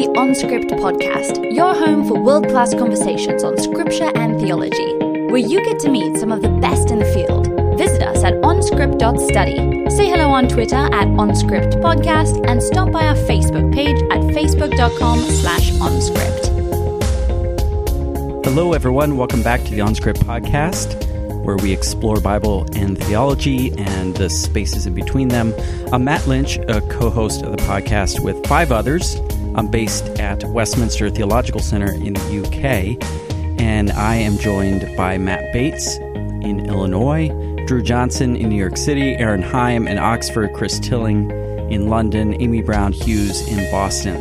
the OnScript podcast, your home for world class conversations on scripture and theology, where you get to meet some of the best in the field. Visit us at onscript.study. Say hello on Twitter at OnScriptPodcast and stop by our Facebook page at facebook.com slash OnScript. Hello, everyone. Welcome back to the OnScript podcast where we explore Bible and theology and the spaces in between them. I'm Matt Lynch, a co host of the podcast with five others. I'm based at Westminster Theological Center in the UK, and I am joined by Matt Bates in Illinois, Drew Johnson in New York City, Erin Heim in Oxford, Chris Tilling in London, Amy Brown Hughes in Boston.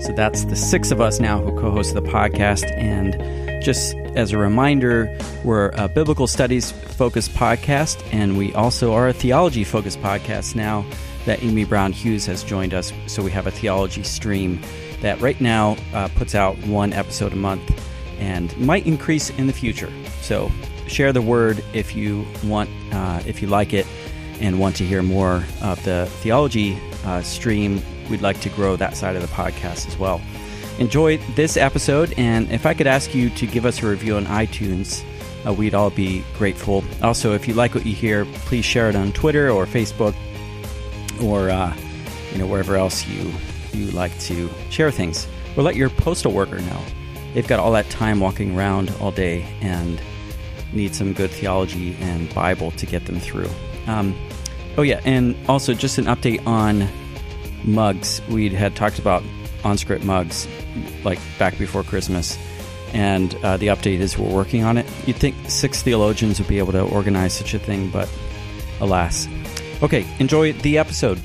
So that's the six of us now who co host the podcast. And just as a reminder, we're a biblical studies focused podcast, and we also are a theology focused podcast now that Amy Brown Hughes has joined us. So we have a theology stream that right now uh, puts out one episode a month and might increase in the future. So share the word if you want, uh, if you like it, and want to hear more of the theology uh, stream. We'd like to grow that side of the podcast as well enjoy this episode. And if I could ask you to give us a review on iTunes, uh, we'd all be grateful. Also, if you like what you hear, please share it on Twitter or Facebook or uh, you know wherever else you you like to share things. Or let your postal worker know. They've got all that time walking around all day and need some good theology and Bible to get them through. Um, oh yeah, and also just an update on mugs. We had talked about OnScript mugs like back before Christmas. And uh, the update is we're working on it. You'd think six theologians would be able to organize such a thing, but alas. Okay, enjoy the episode.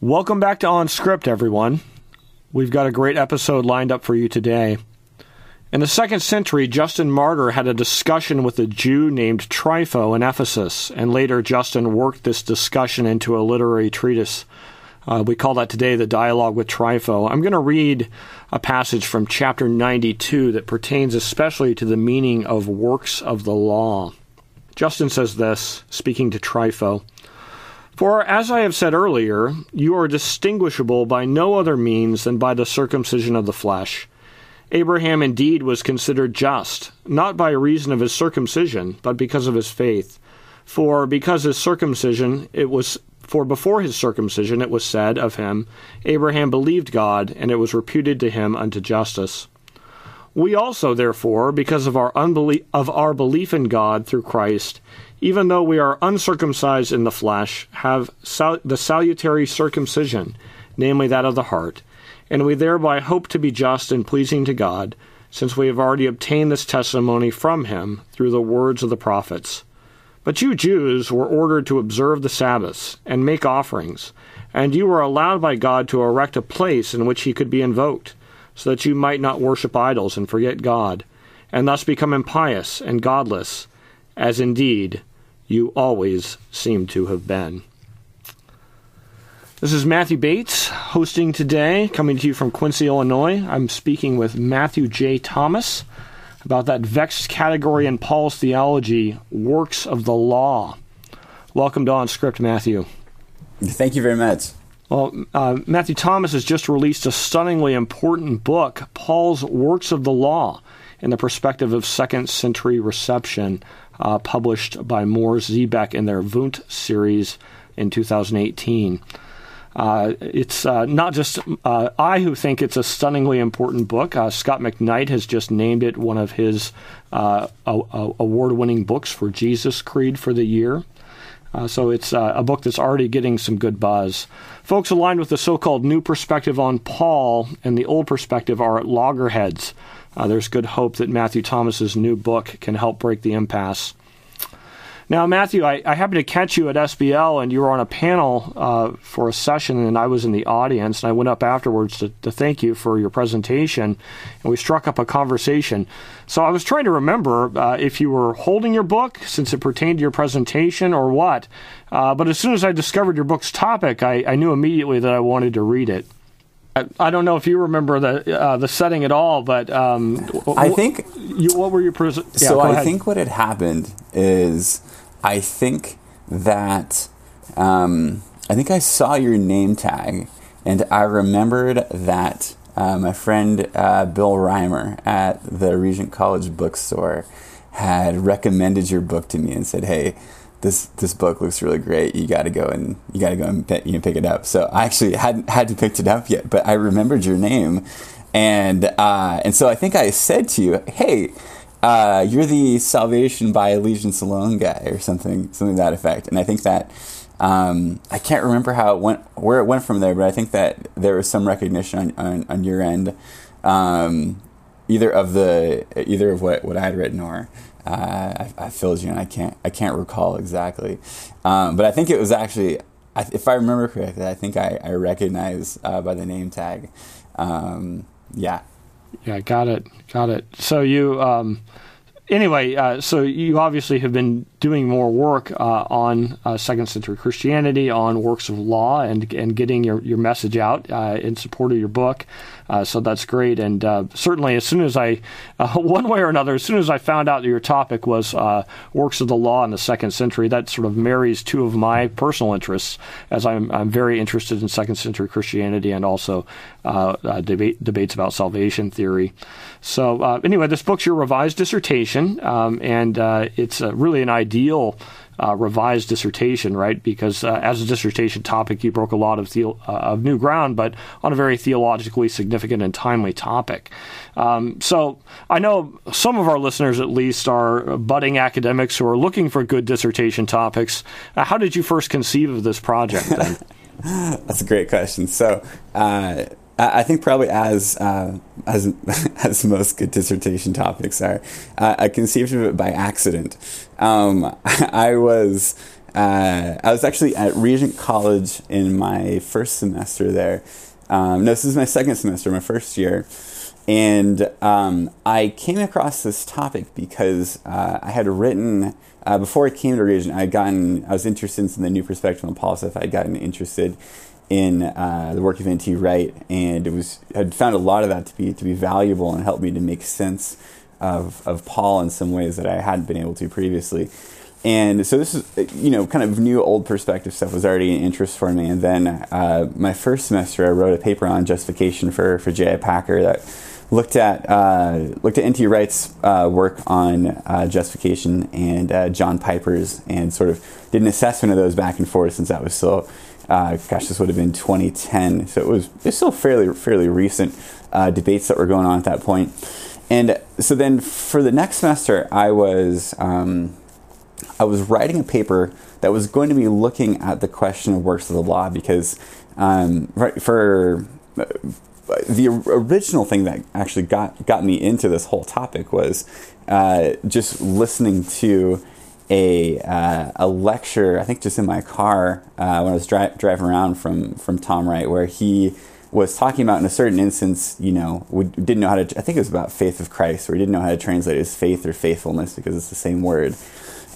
Welcome back to OnScript, everyone. We've got a great episode lined up for you today. In the second century, Justin Martyr had a discussion with a Jew named Trypho in Ephesus, and later Justin worked this discussion into a literary treatise. Uh, we call that today the Dialogue with Trypho. I'm going to read a passage from chapter 92 that pertains especially to the meaning of works of the law. Justin says this, speaking to Trypho. For as I have said earlier, you are distinguishable by no other means than by the circumcision of the flesh Abraham indeed was considered just, not by reason of his circumcision, but because of his faith. For because his circumcision, it was for before his circumcision it was said of him, Abraham believed God, and it was reputed to him unto justice. We also, therefore, because of our unbelief of our belief in God through Christ, even though we are uncircumcised in the flesh, have sal- the salutary circumcision, namely that of the heart and we thereby hope to be just and pleasing to God, since we have already obtained this testimony from him through the words of the prophets. But you Jews were ordered to observe the Sabbaths and make offerings, and you were allowed by God to erect a place in which he could be invoked, so that you might not worship idols and forget God, and thus become impious and godless, as indeed you always seem to have been. This is Matthew Bates hosting today, coming to you from Quincy, Illinois. I'm speaking with Matthew J. Thomas about that vexed category in Paul's theology, works of the law. Welcome to OnScript, Matthew. Thank you very much. Well, uh, Matthew Thomas has just released a stunningly important book, Paul's Works of the Law, in the perspective of second century reception, uh, published by Mohr Siebeck in their WUNT series in 2018. Uh, it's uh, not just uh, I who think it's a stunningly important book. Uh, Scot McKnight has just named it one of his uh, award winning books for Jesus Creed for the year. Uh, so it's a book that's already getting some good buzz. Folks aligned with the so called new perspective on Paul and the old perspective are at loggerheads. there's good hope that Matthew Thomas's new book can help break the impasse. Now, Matthew, I, I, happened to catch you at SBL, and you were on a panel uh, for a session, and I was in the audience, and I went up afterwards to, to, thank you for your presentation, and we struck up a conversation. So I was trying to remember uh, if you were holding your book since it pertained to your presentation or what. Uh, but as soon as I discovered your book's topic, I, I knew immediately that I wanted to read it. I don't know if you remember the uh, the setting at all, but um, I think you, what were your Pres- yeah, so I think what had happened is I think that um, I think I saw your name tag, and I remembered that uh, my friend uh, Bill Reimer at the Regent College bookstore had recommended your book to me and said, "Hey." This this book looks really great. You got to go and you got to go and pick, you know, pick it up. So I actually hadn't had to pick it up yet, but I remembered your name, and uh, and so I think I said to you, "Hey, uh, you're the Salvation by Allegiance Alone guy," or something something to that effect. And I think that um, I can't remember how it went, where it went from there, but I think that there was some recognition on on, on your end. Um, either of the either of what, what I had written or I, I filled you in. I can't I can't recall exactly, um, but I think it was actually, if I remember correctly, I think I, I recognize uh, by the name tag. Um, yeah. Yeah, got it, got it. So you, um, anyway, uh, so you obviously have been doing more work uh, on uh, second century Christianity, on works of law, and and getting your, your message out uh, in support of your book. Uh, so that's great. And uh, certainly, as soon as I, uh, one way or another, as soon as I found out that your topic was uh, works of the law in the second century, that sort of marries two of my personal interests, as I'm I'm very interested in second century Christianity and also uh, debate, debates about salvation theory. So anyway, this book's your revised dissertation, um, and it's really an ideal uh, revised dissertation, right? Because uh, as a dissertation topic, you broke a lot of, the, uh, of new ground, but on a very theologically significant and timely topic. Um, so I know some of our listeners, at least, are budding academics who are looking for good dissertation topics. Uh, how did you first conceive of this project? That's a great question. So uh, I think probably as uh, as as most good dissertation topics are, uh, I conceived of it by accident. Um, I was uh, I was actually at Regent College in my first semester there. Um, no, this is my second semester, my first year, and um, I came across this topic because uh, I had written. Uh, before I came to Regent, I had gotten I was interested in the new perspective on stuff. I had gotten interested in uh, the work of N.T. Wright, and it was had found a lot of that to be to be valuable and helped me to make sense of of Paul in some ways that I hadn't been able to previously. And so this is, you know, kind of new old perspective stuff was already an interest for me. And then uh, my first semester, I wrote a paper on justification for for J.I. Packer that looked at uh, looked at N.T. Wright's uh, work on uh, justification and uh, John Piper's, and sort of did an assessment of those back and forth since that was still uh, gosh, this would have been 2010, so it was it's still fairly fairly recent uh, debates that were going on at that point. And so then for the next semester, I was um, I was writing a paper that was going to be looking at the question of works of the law because um, right, for uh, the original thing that actually got got me into this whole topic was uh, just listening to a uh, a lecture, I think just in my car uh, when I was dri- driving around from from Tom Wright, where he was talking about in a certain instance, you know, we didn't know how to. I think it was about faith of Christ, where he didn't know how to translate as faith or faithfulness because it's the same word.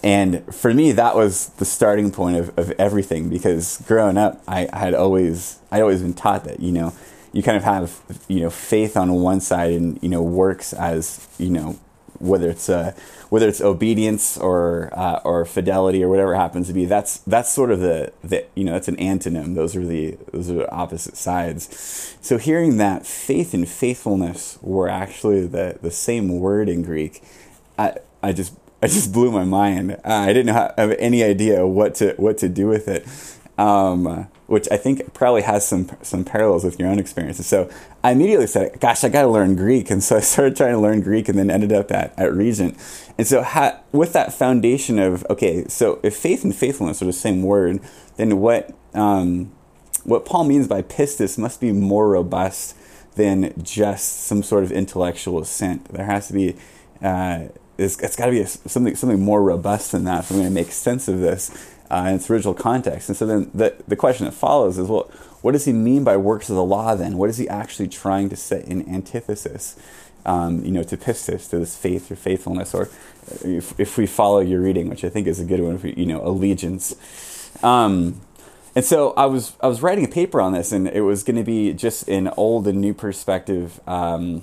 And for me, that was the starting point of, of everything because growing up, I, had always I always been taught that you know you kind of have you know faith on one side and you know works as you know whether it's uh, whether it's obedience or uh, or fidelity or whatever happens to be. That's that's sort of the, the you know that's an antonym. Those are the those are the opposite sides. So hearing that faith and faithfulness were actually the the same word in Greek, I I just I just blew my mind. Uh, I didn't have any idea what to what to do with it. Um, which I think probably has some some parallels with your own experiences. So I immediately said, "Gosh, I got to learn Greek," and so I started trying to learn Greek, and then ended up at, at Regent. And so ha- with that foundation of okay, so if faith and faithfulness are the same word, then what um, what Paul means by pistis must be more robust than just some sort of intellectual assent. There has to be uh, it's, it's got to be a, something something more robust than that if I'm going to make sense of this uh, in its original context. And so then the, the question that follows is, well, what does he mean by works of the law then? What is he actually trying to set in antithesis, um, you know, to pistis, to this faith or faithfulness, or if, if we follow your reading, which I think is a good one, you know, allegiance. Um, and so I was I was writing a paper on this, and it was going to be just an old and new perspective, um,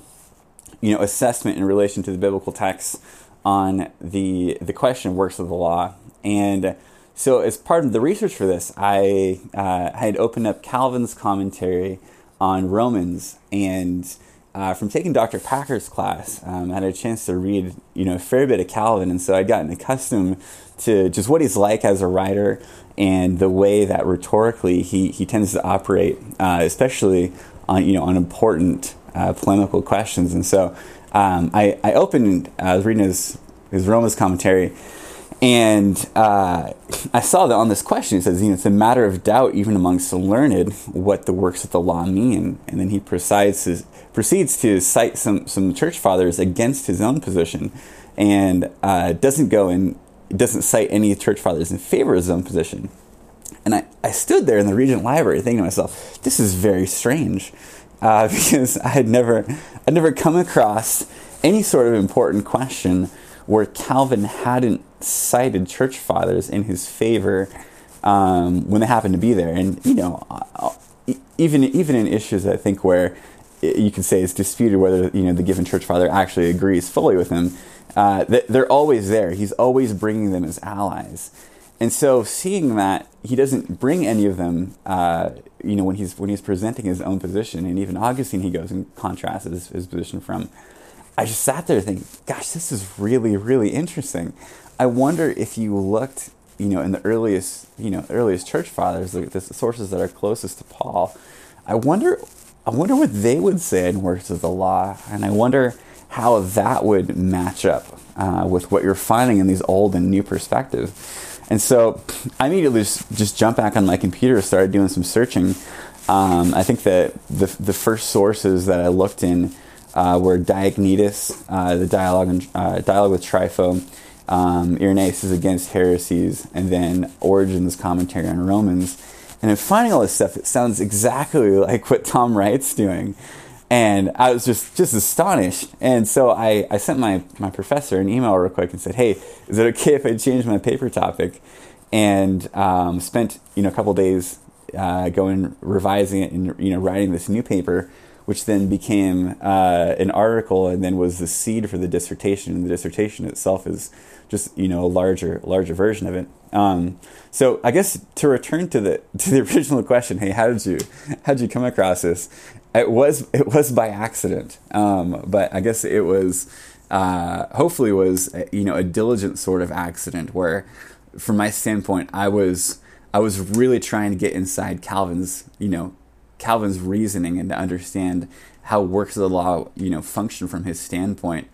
you know, assessment in relation to the biblical texts on the the question of works of the law. And so, as part of the research for this, I uh, had opened up Calvin's commentary on Romans, and uh, from taking Dr. Packer's class, um, I had a chance to read, you know, a fair bit of Calvin, and so I'd gotten accustomed to just what he's like as a writer and the way that rhetorically he, he tends to operate, uh, especially on you know on important uh, polemical questions. And so um, I, I opened, I was reading his his Romans commentary, and uh, I saw that on this question, he says, you know, it's a matter of doubt even amongst the learned what the works of the law mean. And then he proceeds to, proceeds to cite some, some church fathers against his own position and uh, doesn't go and doesn't cite any church fathers in favor of his own position. And I, I stood there in the Regent Library thinking to myself, this is very strange. Uh, because I had never, I'd never come across any sort of important question where Calvin hadn't cited church fathers in his favor um, when they happened to be there. And, you know, even, even in issues, I think, where you can say it's disputed whether, you know, the given church father actually agrees fully with him, uh, they're always there. He's always bringing them as allies. And so, seeing that he doesn't bring any of them, uh, you know, when he's when he's presenting his own position, and even Augustine, he goes and contrasts his, his position from. I just sat there thinking, gosh, this is really, really interesting. I wonder if you looked, you know, in the earliest, you know, earliest church fathers, the, the sources that are closest to Paul. I wonder, I wonder what they would say in works of the law, and I wonder how that would match up uh, with what you're finding in these old and new perspectives. And so I immediately just, just jumped back on my computer, started doing some searching. Um, I think that the, the first sources that I looked in uh, were Diognetus, uh, the dialogue, uh, dialogue with Trypho, um, Irenaeus is against heresies, and then Origen's commentary on Romans. And in finding all this stuff, it sounds exactly like what Tom Wright's doing. And I was just, just astonished. And so I, I sent my, my professor an email real quick and said, hey, is it okay if I change my paper topic? And um, spent you know, a couple days uh, going, revising it and you know, writing this new paper which then became uh, an article and then was the seed for the dissertation. And the dissertation itself is just you know a larger larger version of it. Um, so I guess to return to the to the original question, hey, how did you how did you come across this? It was it was by accident, um, but I guess it was uh, hopefully was you know a diligent sort of accident where, from my standpoint, I was I was really trying to get inside Calvin's you know Calvin's reasoning and to understand how works of the law, you know, function from his standpoint.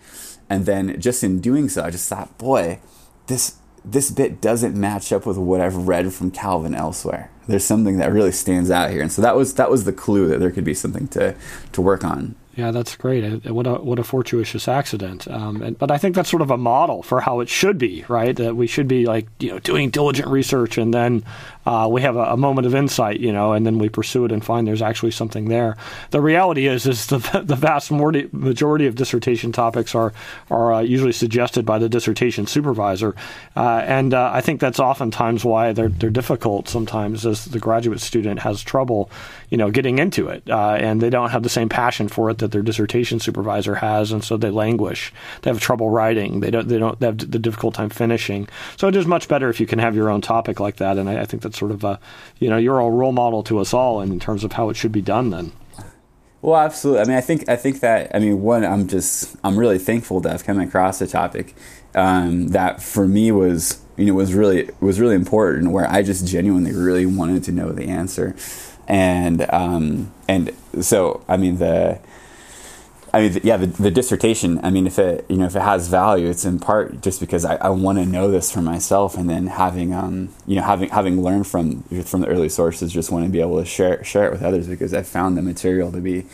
And then just in doing so, I just thought, boy, this this bit doesn't match up with what I've read from Calvin elsewhere. There's something that really stands out here. And so that was that was the clue that there could be something to to work on. Yeah, that's great. What a what a fortuitous accident. Um, and, but I think that's sort of a model for how it should be, right? That we should be like you know doing diligent research, and then uh, we have a, a, moment of insight, you know, and then we pursue it and find there's actually something there. The reality is, is the the vast majority of dissertation topics are are uh, usually suggested by the dissertation supervisor, uh, and uh, I think that's oftentimes why they're they're difficult. Sometimes as the graduate student has trouble, you know, getting into it, uh, and they don't have the same passion for it that their dissertation supervisor has, and so they languish. They have trouble writing. They don't. They don't. They have the difficult time finishing. So it is much better if you can have your own topic like that. And I, I think that's sort of a, you know, you're a role model to us all in terms of how it should be done. Then. Well, absolutely. I mean, I think I think that I mean, one, I'm just I'm really thankful to have come across a topic um, that for me was you know was really was really important, where I just genuinely really wanted to know the answer, and um, and so I mean the I mean, yeah, the, the, dissertation. I mean, if it you know if it has value, it's in part just because I, I want to know this for myself, and then having um you know having having learned from from the early sources, just want to be able to share share it with others because I found the material to be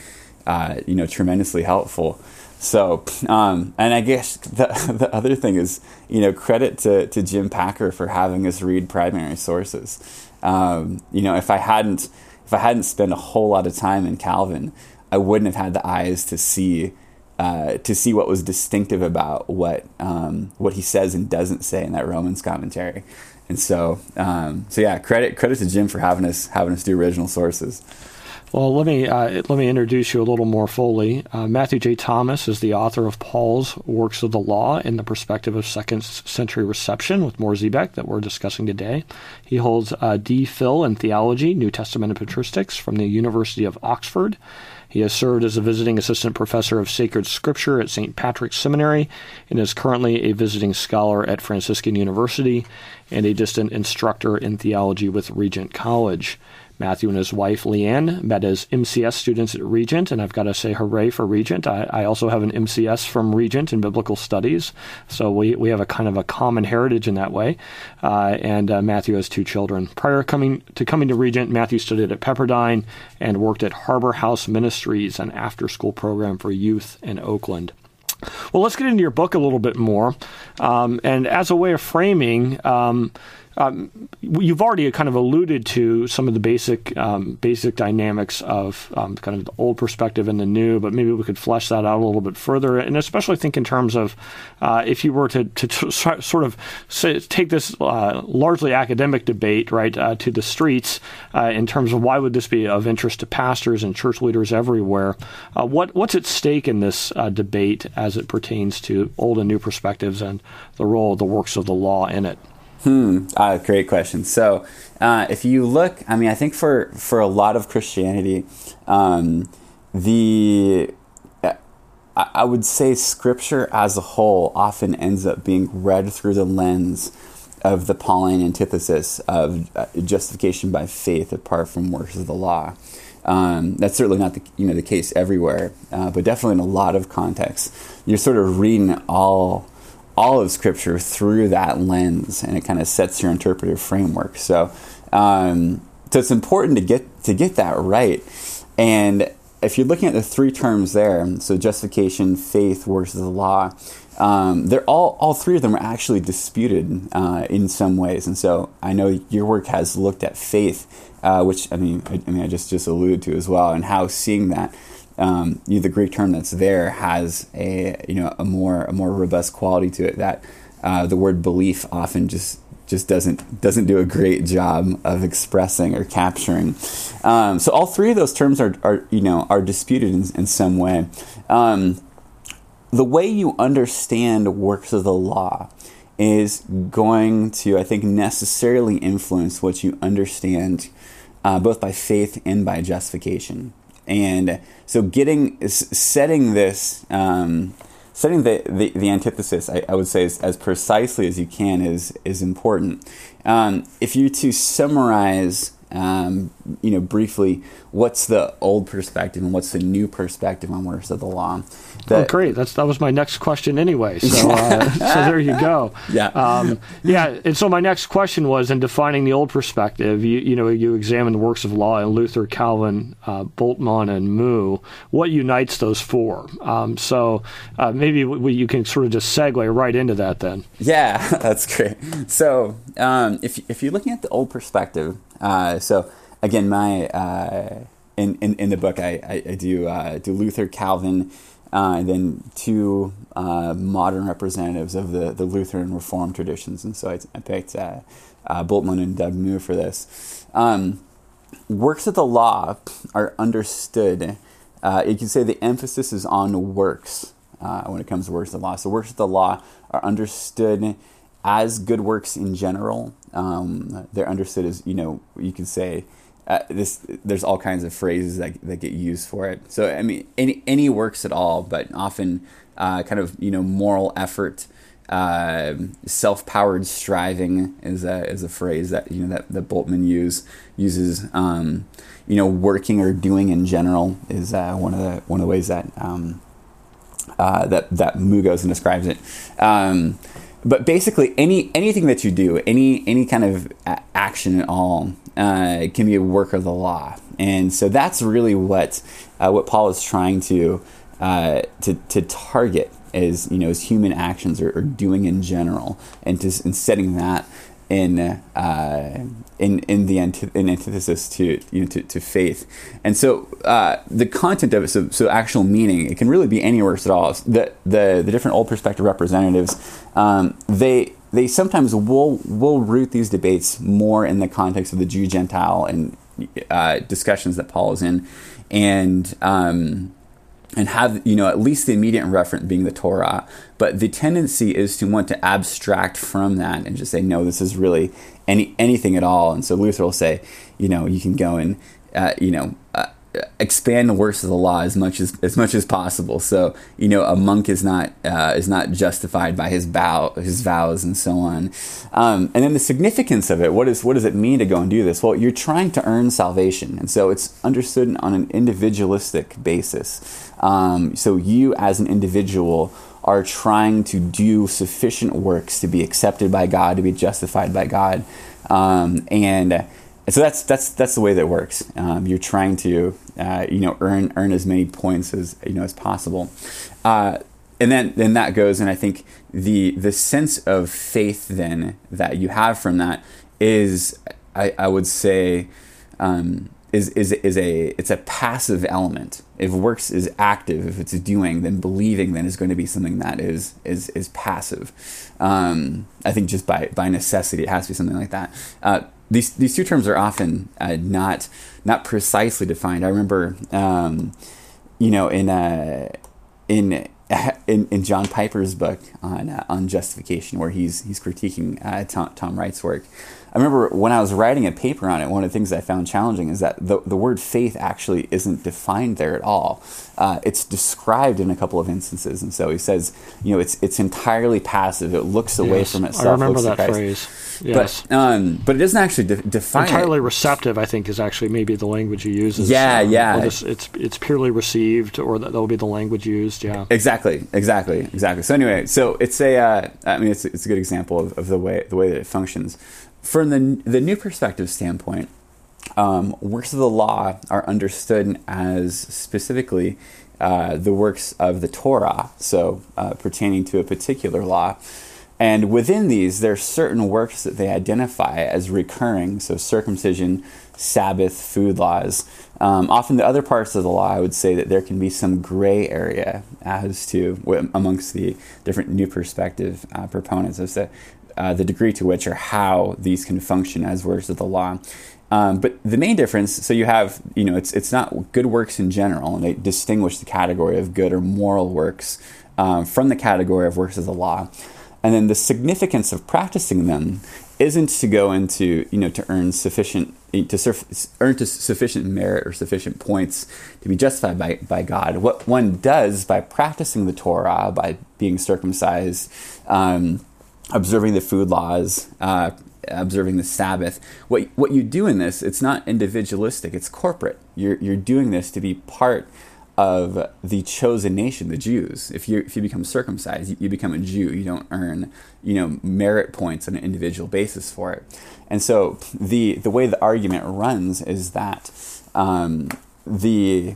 uh, you know tremendously helpful. So, um, and I guess the the other thing is you know credit to to Jim Packer for having us read primary sources. Um, you know, if I hadn't if I hadn't spent a whole lot of time in Calvin I wouldn't have had the eyes to see uh, to see what was distinctive about what um, what he says and doesn't say in that Romans commentary. And so, um, so yeah, credit credit to Jim for having us having us do original sources. Well, let me uh, let me introduce you a little more fully. Uh, Matthew J. Thomas is the author of Paul's Works of the Law in the Perspective of Second Century Reception with Siebeck that we're discussing today. He holds a D.Phil in Theology, New Testament and Patristics from the University of Oxford. He has served as a visiting assistant professor of sacred scripture at St. Patrick's Seminary and is currently a visiting scholar at Franciscan University and a distant instructor in theology with Regent College. Matthew and his wife Leeanne met as MCS students at Regent, and I've got to say hooray for Regent. I, I, also have an MCS from Regent in biblical studies, so we, we have a kind of a common heritage in that way. Uh, and uh, Matthew has two children. Prior coming to coming to Regent, Matthew studied at Pepperdine and worked at Harbor House Ministries, an after-school program for youth in Oakland. Well, let's get into your book a little bit more. Um, and as a way of framing, um, um, you've already kind of alluded to some of the basic um, basic dynamics of um, kind of the old perspective and the new, but maybe we could flesh that out a little bit further, and especially think in terms of uh, if you were to, to, to sort of say, take this uh, largely academic debate right uh, to the streets uh, in terms of why would this be of interest to pastors and church leaders everywhere. Uh, what what's at stake in this uh, debate as it pertains to old and new perspectives and the role of the works of the law in it? Hmm. Uh, great question. So, uh, if you look, I mean, I think for for a lot of Christianity, um, the I would say Scripture as a whole often ends up being read through the lens of the Pauline antithesis of uh, justification by faith apart from works of the law. Um, that's certainly not the you know the case everywhere, uh, but definitely in a lot of contexts, you're sort of reading all all of Scripture through that lens, and it kind of sets your interpretive framework. So, um, so it's important to get to get that right. And if you're looking at the three terms there, so justification, faith, works of the law, um, they're all all three of them are actually disputed uh, in some ways. And so I know your work has looked at faith, uh, which I mean, I, I mean, I just just alluded to as well, and how seeing that um, you know, the Greek term that's there has a you know a more a more robust quality to it that uh, the word belief often just just doesn't doesn't do a great job of expressing or capturing. Um, so all three of those terms are, are you know are disputed in, in some way. Um, the way you understand works of the law is going to, I think, necessarily influence what you understand, uh, both by faith and by justification. And so, getting setting this, um, setting the, the, the antithesis, I, I, would say, as, as, precisely as you can is is important. Um, if you to summarize, um, you know, briefly, what's the old perspective and what's the new perspective on works of the law? oh, great! That's that was my next question anyway. So, uh, so there you go. Yeah, um, yeah. And so my next question was in defining the old perspective. You you know you examine the works of law in Luther, Calvin, uh, and Moo. What unites those four? Um, so uh, maybe we, you can sort of just segue right into that then. Yeah, that's great. So um, if if you're looking at the old perspective, uh, so again, my uh, in, in, in the book I, I, I do uh, do Luther, Calvin uh, and then two uh, modern representatives of the, the Lutheran Reformed traditions. And so I, I picked uh, Bultmann and Doug Moo for this. Um, works of the law are understood. You can say the emphasis is on works when it comes to works of the law. So works of the law are understood as good works in general. Um, they're understood as, you know, you can say uh, this there's all kinds of phrases that, that get used for it. So I mean, any any works at all, but often uh, kind of you know moral effort, uh, self-powered striving is a is a phrase that you know that that Bultmann use uses. Um, you know, working or doing in general is uh, one of the one of the ways that um, uh, that that Moo goes and describes it. Um, but basically, any anything that you do, any any kind of action at all, uh, can be a work of the law, and so that's really what uh, what Paul is trying to uh, to to target is you know is human actions or, or, doing in general, and just and setting that in uh, in in the anti- in antithesis to you know to, to faith, and so uh, the content of it, so, so actual meaning, it can really be any works at all. The the the different old perspective representatives, um, they they sometimes will will root these debates more in the context of the Jew Gentile and uh, discussions that Paul is in, and um, and have you know at least the immediate reference being the Torah. But the tendency is to want to abstract from that and just say no, this is really any anything at all. And so Luther will say, you know, you can go and uh, you know. Uh, expand the works of the law as much as as much as possible. So you know, a monk is not uh, is not justified by his vow his vows and so on. Um, and then the significance of it. What is what does it mean to go and do this? Well, you're trying to earn salvation, and so it's understood on an individualistic basis. Um, so you as an individual are trying to do sufficient works to be accepted by God, to be justified by God, um, and so that's that's that's the way that works. Um, you're trying to uh, you know earn earn as many points as you know as possible, uh, and then then that goes. And I think the the sense of faith then that you have from that is I, I would say um, is is is a it's a passive element. If works is active, if it's doing, then believing then is going to be something that is is is passive. Um, I think just by by necessity, it has to be something like that. Uh, these these two terms are often uh, not not precisely defined. I remember, um, you know, in uh, in in, in John Piper's book on uh, on justification, where he's he's critiquing uh, Tom, Tom Wright's work. I remember when I was writing a paper on it, one of the things I found challenging is that the, the word faith actually isn't defined there at all. Uh, it's described in a couple of instances, and so he says, you know, it's it's entirely passive. It looks away yes, from itself. I remember that phrase. Yes. But um, but it doesn't actually de- define entirely it. receptive. I think is actually maybe the language he uses. Yeah, um, yeah. This, it's it's purely received, or that will be the language used. Yeah. Exactly, exactly, exactly. So anyway, so it's a. Uh, I mean, it's it's a good example of, of the way the way that it functions. From the the new perspective standpoint, um, works of the law are understood as specifically uh, the works of the Torah, so uh, pertaining to a particular law. And within these, there are certain works that they identify as recurring, so circumcision, Sabbath, food laws. Um, often, the other parts of the law, I would say that there can be some gray area as to amongst the different new perspective uh, proponents as to uh, the degree to which or how these can function as works of the law. Um, but the main difference, so you have, you know, it's it's not good works in general, and they distinguish the category of good or moral works um, from the category of works of the law. And then the significance of practicing them isn't to go into, you know, to earn sufficient to surf, earn to sufficient merit or sufficient points to be justified by, by God. What one does by practicing the Torah, by being circumcised, um, observing the food laws, uh, observing the Sabbath. What what you do in this, it's not individualistic; it's corporate. You're you're doing this to be part of the chosen nation, the Jews. If you if you become circumcised, you, you, become a Jew. You don't earn you know merit points on an individual basis for it. And so the the way the argument runs is that um, the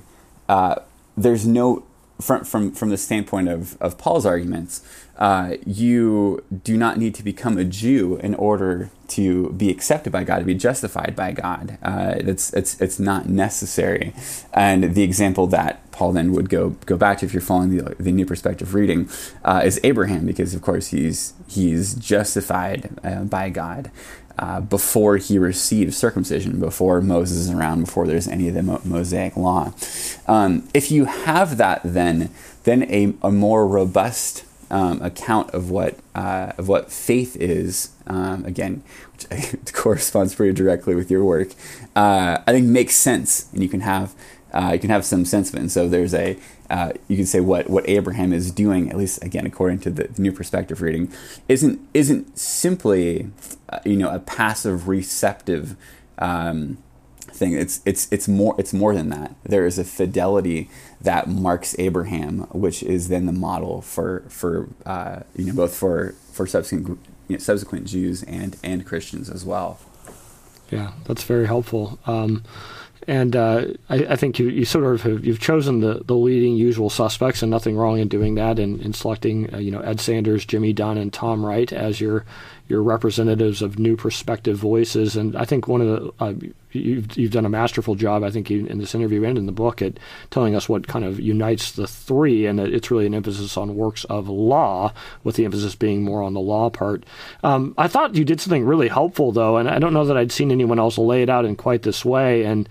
uh, there's no from from from the standpoint of of Paul's arguments uh, you do not need to become a Jew in order to be accepted by God, to be justified by God. Uh, it's, it's, it's not necessary. And the example that Paul then would go, go back to, if you're following the, the New Perspective reading, uh, is Abraham, because of course he's, he's justified uh, by God. Uh, before he receives circumcision, before Moses is around, before there's any of the Mo- Mosaic law. Um, if you have that, then then a, a more robust um, account of what uh, of what faith is, um, again, which corresponds pretty directly with your work, uh, I think makes sense, and you can have uh, you can have some sense of it. And so there's a uh, you can say what what Abraham is doing, at least again according to the, the New Perspective reading, isn't isn't simply uh, you know a passive receptive. Um, thing. It's it's it's more it's more than that. There is a fidelity that marks Abraham, which is then the model for for uh, you know both for for subsequent you know, subsequent Jews and and Christians as well. Yeah, that's very helpful. Um, and uh, I, I, think you, you sort of have, you've chosen the, the leading usual suspects, and nothing wrong in doing that, and in, in, selecting uh, you know Ed Sanders, Jimmy Dunn, and Tom Wright as your your representatives of new perspective voices. And I think one of the uh, you've you've done a masterful job, I think, in this interview and in the book at telling us what kind of unites the three, and that it's really an emphasis on works of law, with the emphasis being more on the law part. Um, I thought you did something really helpful, though, and I don't know that I'd seen anyone else lay it out in quite this way. And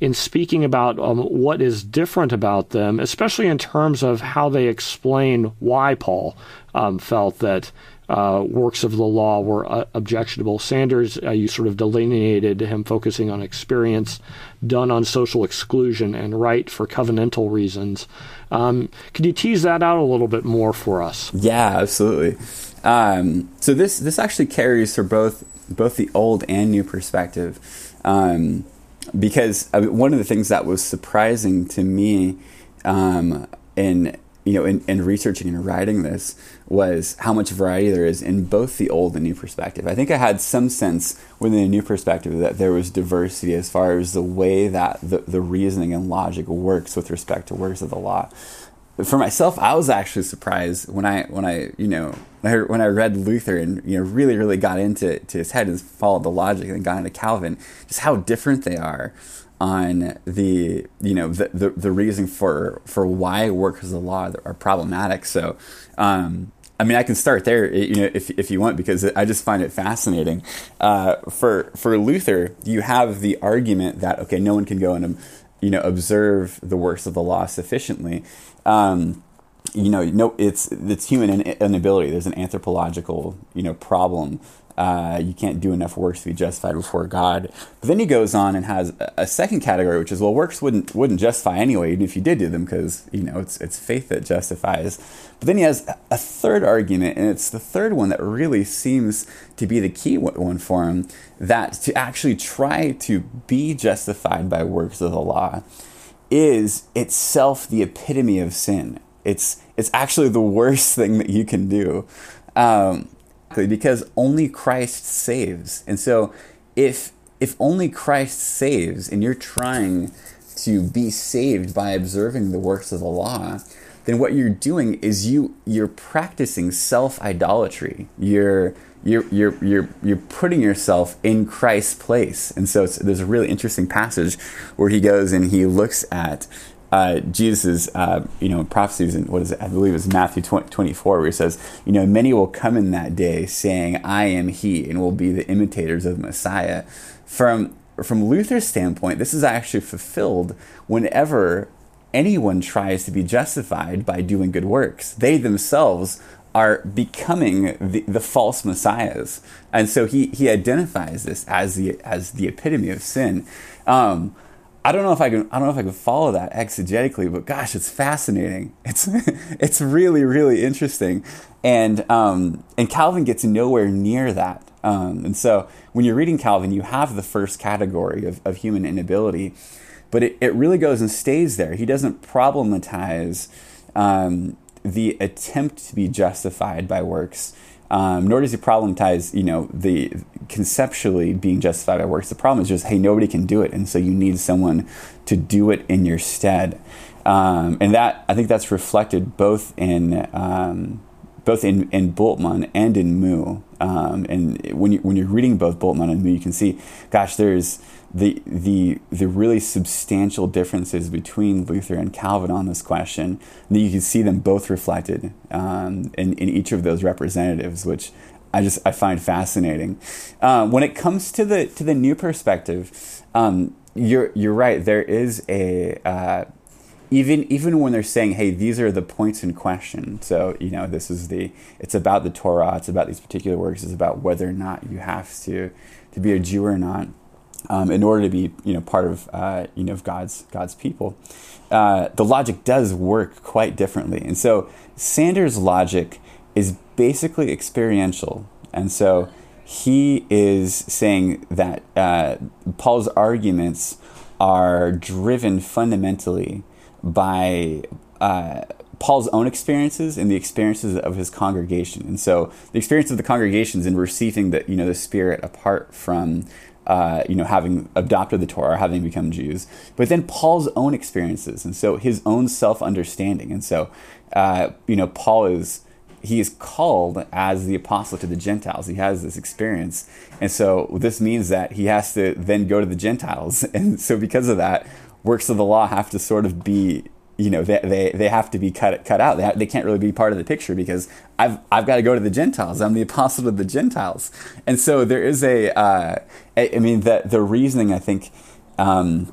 in speaking about um, what is different about them, especially in terms of how they explain why Paul um, felt that uh, works of the law were uh, objectionable. Sanders, uh, you sort of delineated him focusing on experience, Dunn on social exclusion, and Wright for covenantal reasons. Um, could you tease that out a little bit more for us? Yeah, absolutely. Um, so this this actually carries for both both the old and new perspective, um, because one of the things that was surprising to me um, in you know, in, in, researching and writing this was how much variety there is in both the old and new perspective. I think I had some sense within the new perspective that there was diversity as far as the way that the, the reasoning and logic works with respect to works of the law. For myself, I was actually surprised when I when I you know when I, read Luther and you know really really got into to his head and followed the logic and got into Calvin, just how different they are on the you know the, the, the reason for for why works of the law are problematic. So, um, I mean, I can start there, you know, if if you want, because I just find it fascinating. Uh, for for Luther, you have the argument that okay, no one can go and you know observe the works of the law sufficiently. Um, you know, no, it's it's human inability. There's an anthropological you know problem uh, you can't do enough works to be justified before God. But then he goes on and has a second category, which is well, works wouldn't wouldn't justify anyway, even if you did do them, because you know it's it's faith that justifies. But then he has a third argument, and it's the third one that really seems to be the key one for him. That to actually try to be justified by works of the law is itself the epitome of sin. It's it's actually the worst thing that you can do. Um, because only Christ saves. And so if if only Christ saves and you're trying to be saved by observing the works of the law, then what you're doing is you you're practicing self-idolatry. You're you're you're you're you're putting yourself in Christ's place. And so there's a really interesting passage where he goes and he looks at uh, Jesus' uh, you know prophecies and what is it? I believe it's Matthew 20, 24 where he says, you know, many will come in that day saying, "I am He," and will be the imitators of Messiah. From from Luther's standpoint, this is actually fulfilled whenever anyone tries to be justified by doing good works. They themselves are becoming the, the false messiahs, and so he he identifies this as the as the epitome of sin. Um, I don't know if I can I don't know if I can follow that exegetically, but gosh, it's fascinating. It's it's really really interesting, and um, and Calvin gets nowhere near that. Um, and so when you're reading Calvin, you have the first category of, of human inability, but it, it really goes and stays there. He doesn't problematize um, the attempt to be justified by works um, nor does he problematize, you know, the conceptually being justified by works. The problem is just, hey, nobody can do it, and so you need someone to do it in your stead. Um, and that I think that's reflected both in um, both in, in Bultmann and in Moo. Um, and when you when you're reading both Bultmann and Moo, you can see, gosh, there's the the the really substantial differences between Luther and Calvin on this question. And you can see them both reflected um, in in each of those representatives, which I just I find fascinating. Uh, when it comes to the to the new perspective, um, you're you're right. There is a uh, even even when they're saying, "Hey, these are the points in question." So you know, this is the it's about the Torah. It's about these particular works. It's about whether or not you have to to be a Jew or not um, in order to be you know part of uh, you know of God's God's people. Uh, the logic does work quite differently, and so Sanders' logic is basically experiential, and so he is saying that uh, Paul's arguments are driven fundamentally by uh, Paul's own experiences and the experiences of his congregation. And so the experience of the congregations in receiving the you know the Spirit apart from uh, you know having adopted the Torah, having become Jews, but then Paul's own experiences, and so his own self understanding. And so uh, you know Paul is he is called as the apostle to the Gentiles. He has this experience. And so this means that he has to then go to the Gentiles. And so because of that, works of the law have to sort of be you know they, they, they have to be cut cut out. They, they can't really be part of the picture because I've I've got to go to the Gentiles. I'm the apostle of the Gentiles, and so there is a. Uh, I, I mean the the reasoning I think. Um,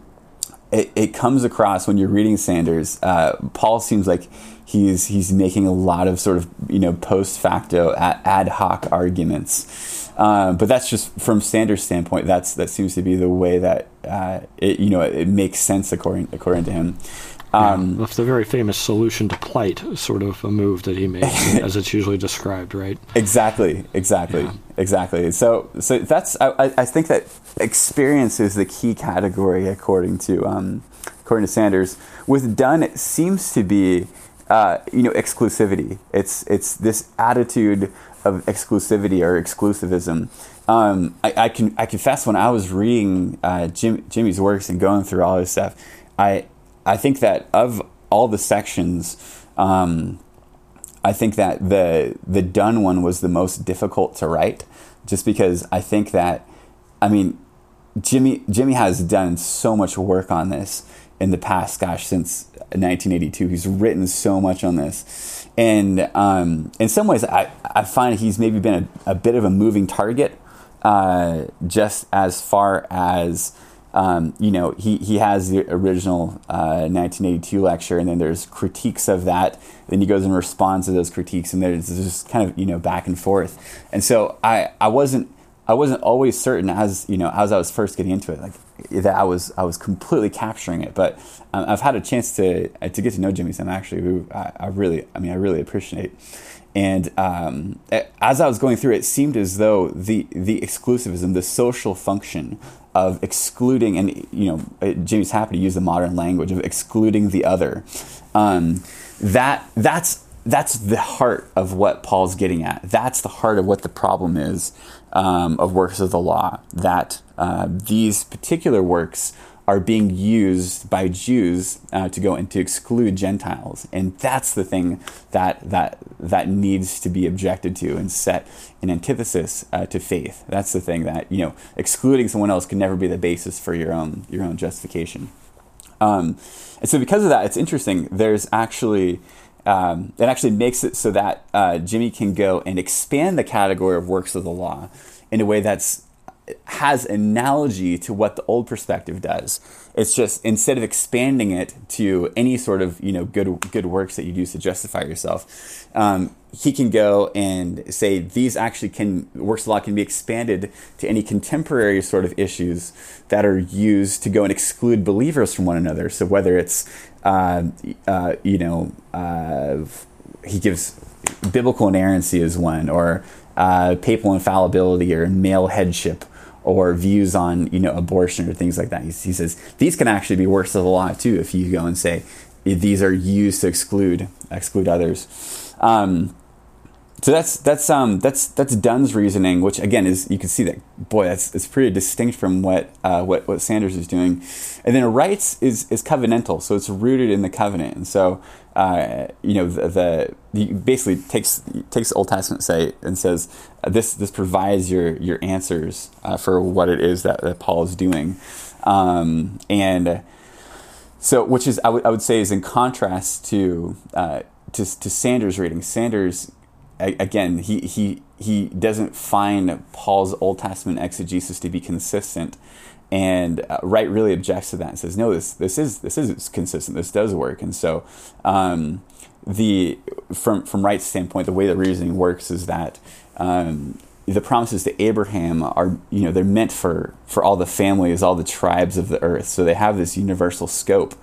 it, it comes across when you're reading Sanders. Uh, Paul seems like he's he's making a lot of sort of you know post facto ad hoc arguments, uh, but that's just from Sanders' standpoint. That's that seems to be the way that uh, it you know it makes sense according according to him. Um, yeah, the very famous solution to plight, sort of a move that he made, as it's usually described, right? Exactly, exactly, yeah. exactly. So, so that's I, I think that experience is the key category according to um, according to Sanders. With Dunn, it seems to be uh, you know exclusivity. It's it's this attitude of exclusivity or exclusivism. Um, I, I, can I confess when I was reading uh, Jim, Jimmy's works and going through all this stuff, I I think that of all the sections, um, I think that the the Dunn one was the most difficult to write, just because I think that, I mean, Jimmy Jimmy has done so much work on this in the past. Gosh, since 1982, he's written so much on this, and um, in some ways, I I find he's maybe been a, a bit of a moving target, uh, just as far as um, you know, he, he has the original uh, 1982 lecture, and then there's critiques of that. Then he goes and responds to those critiques, and there's just kind of you know back and forth. And so I, I wasn't I wasn't always certain as you know as I was first getting into it, like that I was I was completely capturing it. But um, I've had a chance to to get to know Jimmy Sam actually, who I, I really I mean I really appreciate. And um, as I was going through, it seemed as though the the exclusivism, the social function of excluding, and you know, Jimmy's happy to use the modern language of excluding the other. Um, that that's that's the heart of what Paul's getting at. That's the heart of what the problem is um, of works of the law. That uh, these particular works are being used by Jews uh, to go and to exclude Gentiles, and that's the thing that that that needs to be objected to and set in antithesis uh, to faith. That's the thing that you know excluding someone else can never be the basis for your own your own justification. Um, and so, because of that, it's interesting. There's actually um, it actually makes it so that uh, Jimmy can go and expand the category of works of the law in a way that's has analogy to what the old perspective does. It's just instead of expanding it to any sort of you know good good works that you use to justify yourself, um, he can go and say these actually can works of law can be expanded to any contemporary sort of issues that are used to go and exclude believers from one another. So whether it's uh, uh, you know uh, he gives biblical inerrancy as one or uh, papal infallibility or male headship or views on you know abortion or things like that. He, he, says these can actually be works of the law too if you go and say these are used to exclude exclude others. Um, so that's that's um that's that's Dunn's reasoning, which again is you can see that boy that's it's pretty distinct from what uh, what what Sanders is doing, and then Wright's is is covenantal, so it's rooted in the covenant, and so uh, you know the, the he basically takes takes the Old Testament say and says uh, this this provides your your answers uh, for what it is that, that Paul is doing, um, and so which is I, w- I would say is in contrast to uh, to to Sanders' reading. Sanders again, he, he, he doesn't find Paul's Old Testament exegesis to be consistent. And uh, Wright really objects to that and says, no, this, this, is, this is consistent. This does work. And so, um, the, from, from Wright's standpoint, the way the reasoning works is that um, the promises to Abraham are, you know, they're meant for, for all the families, all the tribes of the earth. So they have this universal scope.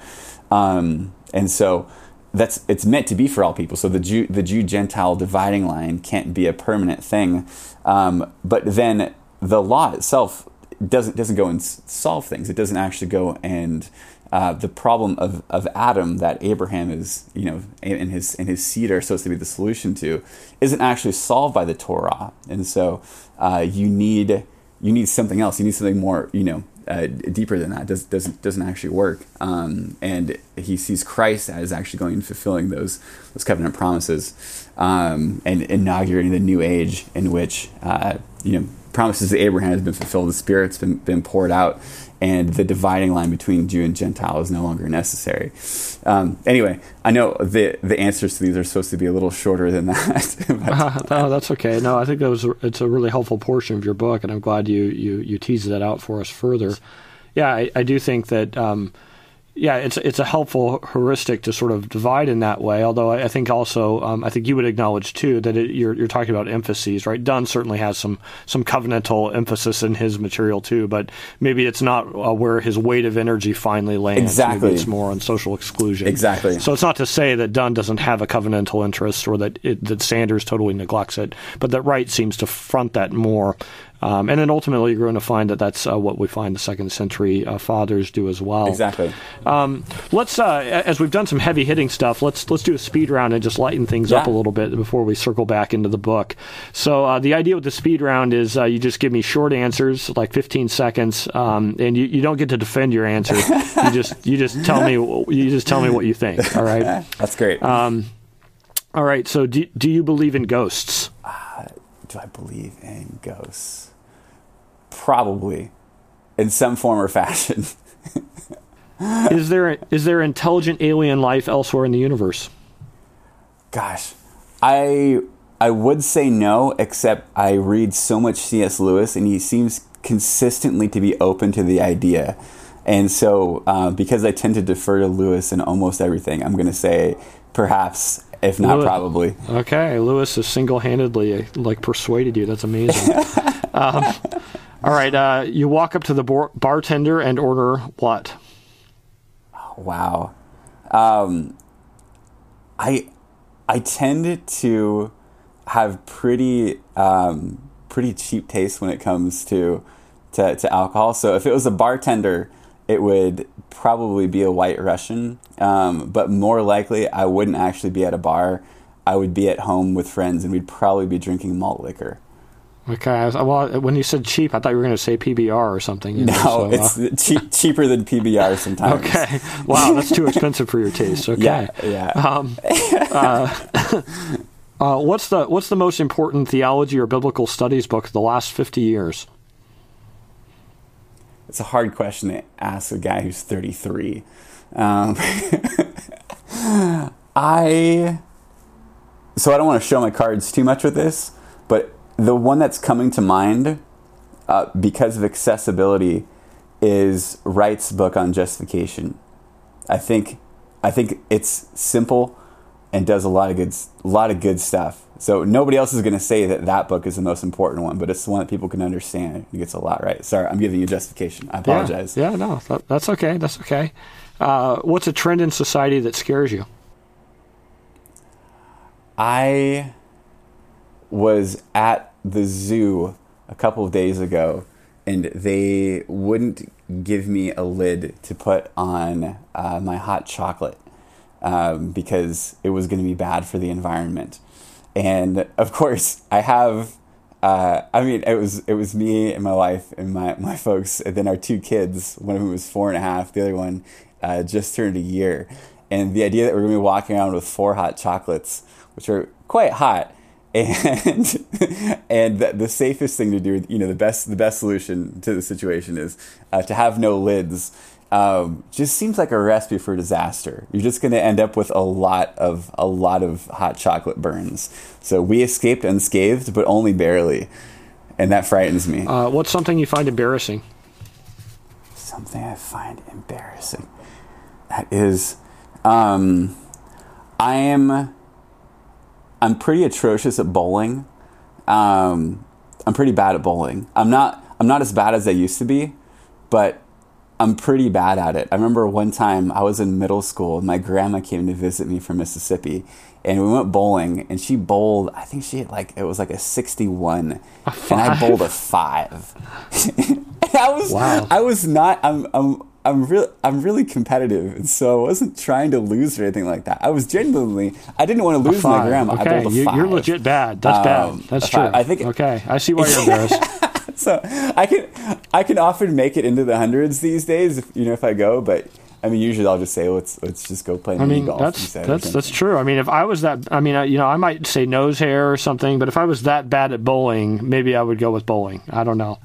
Um, and so that's it's meant to be for all people. So the Jew the Jew Gentile dividing line can't be a permanent thing. Um, but then the law itself doesn't doesn't go and solve things. It doesn't actually go and uh, the problem of, of Adam that Abraham is, you know, and his and his seed are supposed to be the solution to, isn't actually solved by the Torah, and so uh, you need you need something else. You need something more, you know, uh, deeper than that. Does, doesn't doesn't actually work. Um, and he sees Christ as actually going and fulfilling those those covenant promises um, and inaugurating the new age in which uh, you know promises to Abraham has been fulfilled. The Spirit's been been poured out, and the dividing line between Jew and Gentile is no longer necessary. Um, anyway, I know the the answers to these are supposed to be a little shorter than that. uh, no, that's okay. No, I think that was it's a really helpful portion of your book, and I'm glad you you you teased that out for us further. Yeah, I, I do think that. Um, yeah, it's it's a helpful heuristic to sort of divide in that way. Although I, think also um, I think you would acknowledge too that it, you're you're talking about emphases, right? Dunn certainly has some some covenantal emphasis in his material too, but maybe it's not uh, where his weight of energy finally lands. Exactly, maybe it's more on social exclusion. Exactly. So it's not to say that Dunn doesn't have a covenantal interest or that it, that Sanders totally neglects it, but that Wright seems to front that more. Um, and then ultimately, you're going to find that that's uh, what we find the second century uh, fathers do as well. Exactly. Um, let's, uh, as we've done some heavy hitting stuff, let's let's do a speed round and just lighten things yeah. up a little bit before we circle back into the book. So uh, the idea with the speed round is uh, you just give me short answers, like 15 seconds, um, and you, you don't get to defend your answer. you just you just tell me you just tell me what you think. All right. That's great. Um, all right. So do do you believe in ghosts? do I believe in ghosts? Probably, in some form or fashion. is there is there intelligent alien life elsewhere in the universe? Gosh, I I would say no, except I read so much C.S. Lewis, and he seems consistently to be open to the idea. And so, uh, because I tend to defer to Lewis in almost everything, I'm going to say perhaps, if not Lewis. probably. Okay, Lewis has single-handedly like persuaded you. That's amazing. um, all right, uh, you walk up to the bar- bartender and order what? Wow, um, I I tend to have pretty um, pretty cheap taste when it comes to, to to alcohol. So if it was a bartender, it would probably be a White Russian, um, but more likely I wouldn't actually be at a bar. I would be at home with friends, and we'd probably be drinking malt liquor. Okay. Well, when you said cheap, I thought you were going to say PBR or something. You know, no, so, it's uh, cheap, cheaper than PBR sometimes. Okay. Wow, that's too expensive for your taste. Okay. Yeah. Yeah. Um, uh, uh, what's the What's the most important theology or biblical studies book of the last fifty years? It's a hard question to ask a guy who's thirty three. Um, I so I don't want to show my cards too much with this, but the one that's coming to mind uh, because of accessibility is Wright's book on justification. I think I think it's simple and does a lot of good a lot of good stuff. So nobody else is going to say that that book is the most important one, but it's the one that people can understand. It gets a lot right. Sorry, I'm giving you justification. I apologize. Yeah, yeah no, that, that's okay. That's okay. Uh, what's a trend in society that scares you? I was at the zoo a couple of days ago and they wouldn't give me a lid to put on uh, my hot chocolate um, because it was going to be bad for the environment. And of course, I have. Uh, I mean, it was it was me and my wife and my, my folks, and then our two kids. One of whom was four and a half. The other one uh, just turned a year. And the idea that we're going to be walking around with four hot chocolates, which are quite hot, and and the, the, safest thing to do, you know, the best the best solution to the situation is uh, to have no lids. Um, just seems like a recipe for disaster. You're just going to end up with a lot of a lot of hot chocolate burns. So we escaped unscathed, but only barely, and that frightens me. Uh, what's something you find embarrassing? Something I find embarrassing. That is, um, I am I'm pretty atrocious at bowling. Um, I'm pretty bad at bowling. I'm not I'm not as bad as I used to be, but I'm pretty bad at it. I remember one time I was in middle school and my grandma came to visit me from Mississippi and we went bowling and she bowled I think she had like it was like a 61 a and I bowled a 5. I was wow. I was not I'm I'm I'm really I'm really competitive, and so I wasn't trying to lose or anything like that. I was genuinely I didn't want to lose my grandma. Okay, I you, are legit bad. That's um, bad. That's true. I think. Okay, I see why you're embarrassed. so I can I can often make it into the hundreds these days, if, you know, if I go, but. I mean, usually I'll just say let's let's just go play. I mean, golf that's that's that's true. I mean, if I was that, I mean, I, you know, I might say nose hair or something, but if I was that bad at bowling, maybe I would go with bowling. I don't know.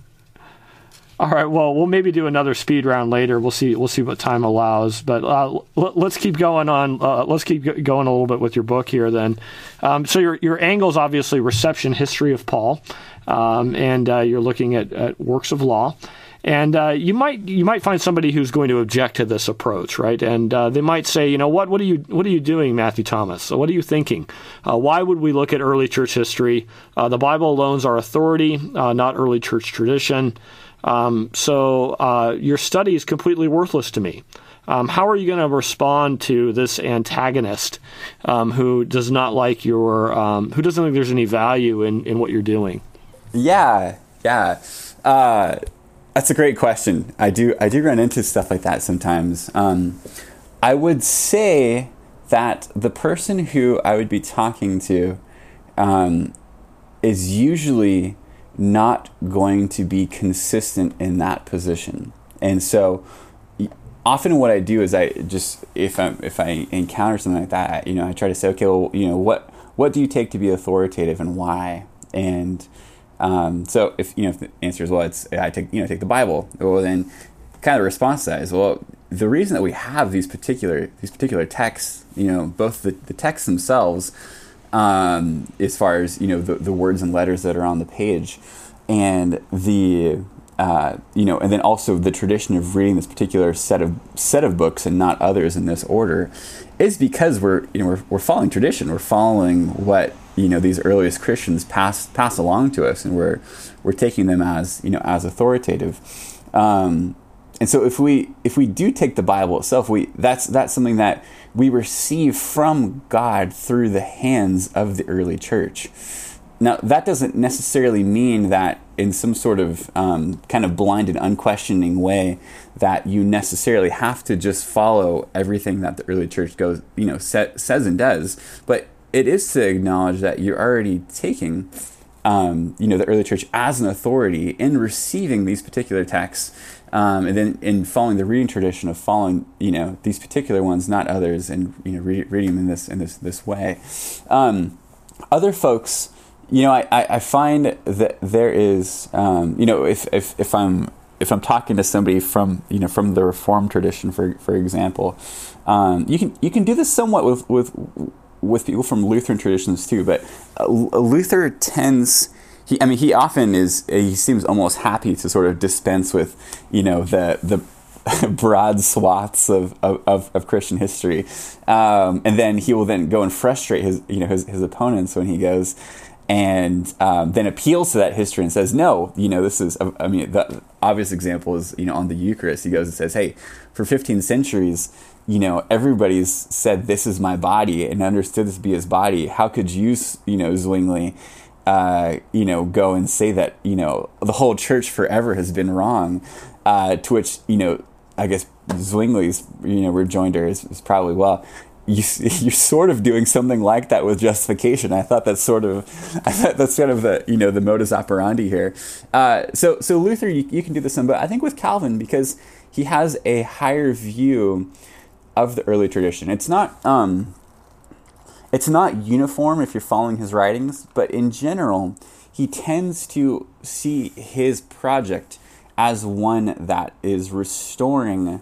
All right. Well, we'll maybe do another speed round later. We'll see. We'll see what time allows. But uh, let, us keep going on. Uh, let's keep going a little bit with your book here. Then, um, so your your angle is obviously reception history of Paul, um, and uh, you're looking at, at, works of law. And uh, you might you might find somebody who's going to object to this approach, right? And uh, they might say, you know, what what are you what are you doing, Matthew Thomas? So what are you thinking? Uh, why would we look at early church history? the Bible alone is our authority, not early church tradition. Um, so uh, your study is completely worthless to me. Um, how are you going to respond to this antagonist um, who does not like your, um, who doesn't think there's any value in, in what you're doing? Yeah, yeah. Uh, that's a great question. I do, I do run into stuff like that sometimes. Um, I would say that the person who I would be talking to um, is usually not going to be consistent in that position. And so often what I do is I just if I if I encounter something like that, you know, I try to say, okay, well, you know, what what do you take to be authoritative and why? And um, so if you know if the answer is well, it's I take you know take the Bible. Well, then kind of the response to that is well, the reason that we have these particular these particular texts, you know, both the, the texts themselves um, as far as you know the, the words and letters that are on the page, and the uh, you know, and then also the tradition of reading this particular set of set of books and not others in this order, is because we're you know we're, we're following tradition. We're following what you know these earliest Christians pass pass along to us, and we're we're taking them as you know as authoritative. Um, and so if we if we do take the Bible itself, we that's that's something that we receive from God through the hands of the early church. Now, that doesn't necessarily mean that in some sort of um, kind of blind and unquestioning way that you necessarily have to just follow everything that the early church goes, you know, sa- says and does. But it is to acknowledge that you're already taking, um, you know, the early church as an authority in receiving these particular texts um, and then in following the reading tradition of following you know these particular ones, not others, and you know read, reading them in this in this this way. Um, other folks, you know, I, I find that there is um, you know if, if if I'm if I'm talking to somebody from you know from the Reformed tradition, for for example, um, you can you can do this somewhat with with with people from Lutheran traditions too, but uh, Luther tends he, I mean, he often is. He seems almost happy to sort of dispense with, you know, the the broad swaths of, of, of Christian history, um, and then he will then go and frustrate his you know his, his opponents when he goes and um, then appeals to that history and says, no, you know, this is. I mean, the obvious example is you know on the Eucharist. He goes and says, hey, for 15 centuries. You know, everybody's said this is my body and understood this to be his body. How could you, you know, Zwingli, uh, you know, go and say that, you know, the whole church forever has been wrong. Uh, to which, you know, I guess Zwingli's, you know, rejoinder is, is probably, well, you, you're sort of doing something like that with justification. I thought that's sort of, I thought that's sort of the, you know, the modus operandi here. Uh, so, so Luther, you, you, can do this one, but I think with Calvin, because he has a higher view of the early tradition. It's not, um, it's not uniform if you're following his writings, but in general, he tends to see his project as one that is restoring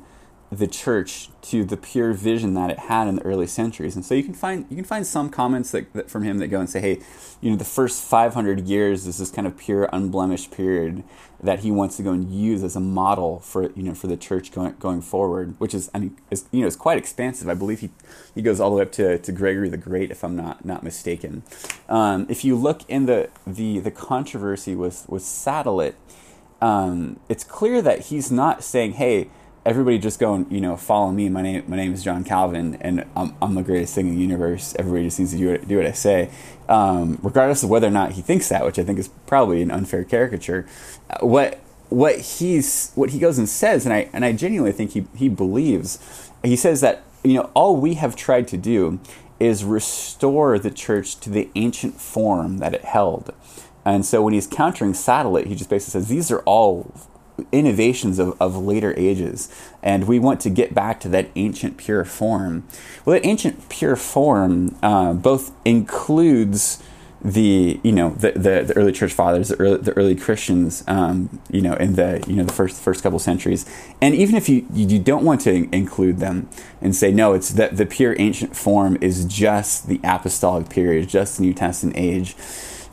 the church to the pure vision that it had in the early centuries. And so you can find you can find some comments that, that, from him that go and say, hey, you know, the first 500 years is this kind of pure, unblemished period that he wants to go and use as a model for you know for the church going going forward, which is I mean is you know is quite expansive. I believe he he goes all the way up to, to Gregory the Great, if I'm not not mistaken. Um, if you look in the the the controversy with with Sadolet, um, it's clear that he's not saying, hey everybody just go and you know follow me. My name my name is John Calvin, and I'm, I'm the greatest thing in the universe. Everybody just needs to do what, do what I say, um, regardless of whether or not he thinks that, which I think is probably an unfair caricature. Uh, what what he's what he goes and says, and I and I genuinely think he he believes. He says that you know all we have tried to do is restore the church to the ancient form that it held. And so when he's countering Sadolet, he just basically says these are all innovations of, of later ages, and we want to get back to that ancient pure form. Well, that ancient pure form uh, both includes the you know the, the, the, early church fathers, the early, the early Christians, um, you know, in the you know the first first couple centuries, and even if you you don't want to include them and say no, it's that the pure ancient form is just the apostolic period, just the New Testament age.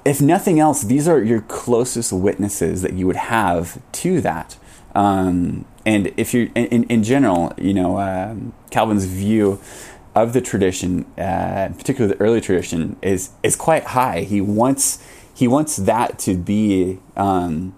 If nothing else, these are your closest witnesses that you would have to that. Um, and if you, in, in general, you know, um, Calvin's view of the tradition, uh, particularly the early tradition, is is quite high. He wants he wants that to be um,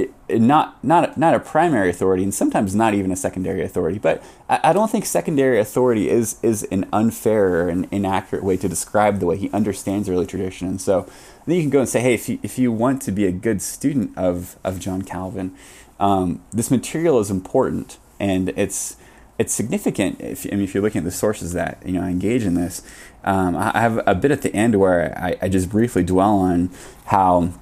it, not not not a primary authority, and sometimes not even a secondary authority. But I, I, don't think secondary authority is is an unfair or an inaccurate way to describe the way he understands early tradition. And so then you can go and say, hey, if you if you want to be a good student of of John Calvin, um, this material is important, and it's it's significant. If I mean, if you're looking at the sources that you know engage in this, um, I have a bit at the end where I, I just briefly dwell on how.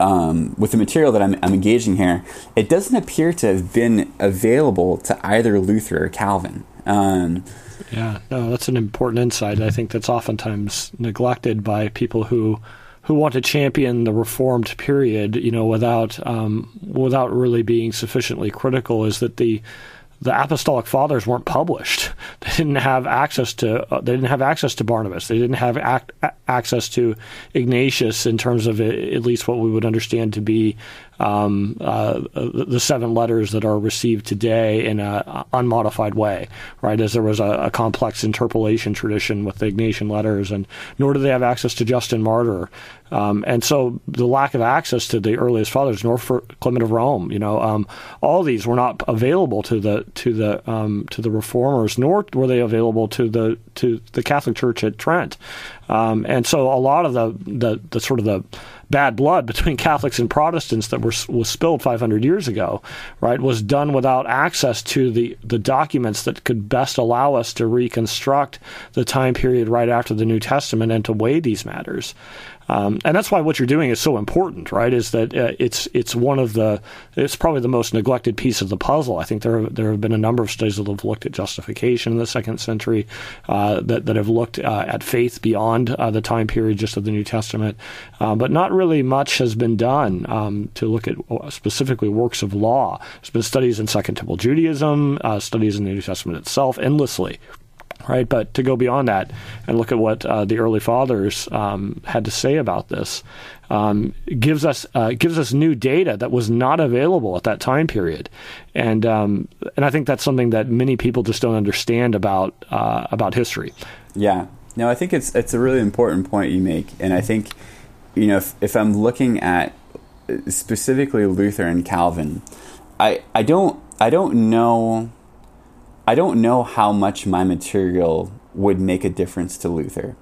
Um, with the material that I'm, I'm, engaging here, it doesn't appear to have been available to either Luther or Calvin. Um, yeah, no, that's an important insight. I think that's oftentimes neglected by people who who want to champion the reformed period, you know, without um, without really being sufficiently critical, is that the the apostolic fathers weren't published. They didn't have access to uh, they didn't have access to Barnabas. They didn't have ac- access to Ignatius in terms of it, at least what we would understand to be um, uh, the seven letters that are received today in an unmodified way, right? As there was a, a, complex interpolation tradition with the Ignatian letters, and nor do they have access to Justin Martyr. Um, and so the lack of access to the earliest fathers, nor for Clement of Rome, you know, um, all these were not available to the to the um, to the reformers, nor were they available to the to the Catholic Church at Trent. Um, and so a lot of the, the, the sort of the bad blood between Catholics and Protestants that were, was spilled 500 years ago, right, was done without access to the, the documents that could best allow us to reconstruct the time period right after the New Testament and to weigh these matters. Um, and that's why what you're doing is so important, right? Is that uh, it's it's one of the it's probably the most neglected piece of the puzzle. I think there there have been a number of studies that have looked at justification in the second century, uh, that that have looked uh, at faith beyond uh, the time period just of the New Testament, uh, but not really much has been done um, to look at uh, specifically works of law. There's been studies in Second Temple Judaism, studies in the New Testament itself, endlessly right? But to go beyond that and look at what uh, the early fathers um, had to say about this um, gives us uh, gives us new data that was not available at that time period, and um, and I think that's something that many people just don't understand about uh, about history. Yeah, no, I think it's it's a really important point you make, and I think you know if, if I'm looking at specifically Luther and Calvin, I I don't I don't know I don't know how much my material would make a difference to Luther.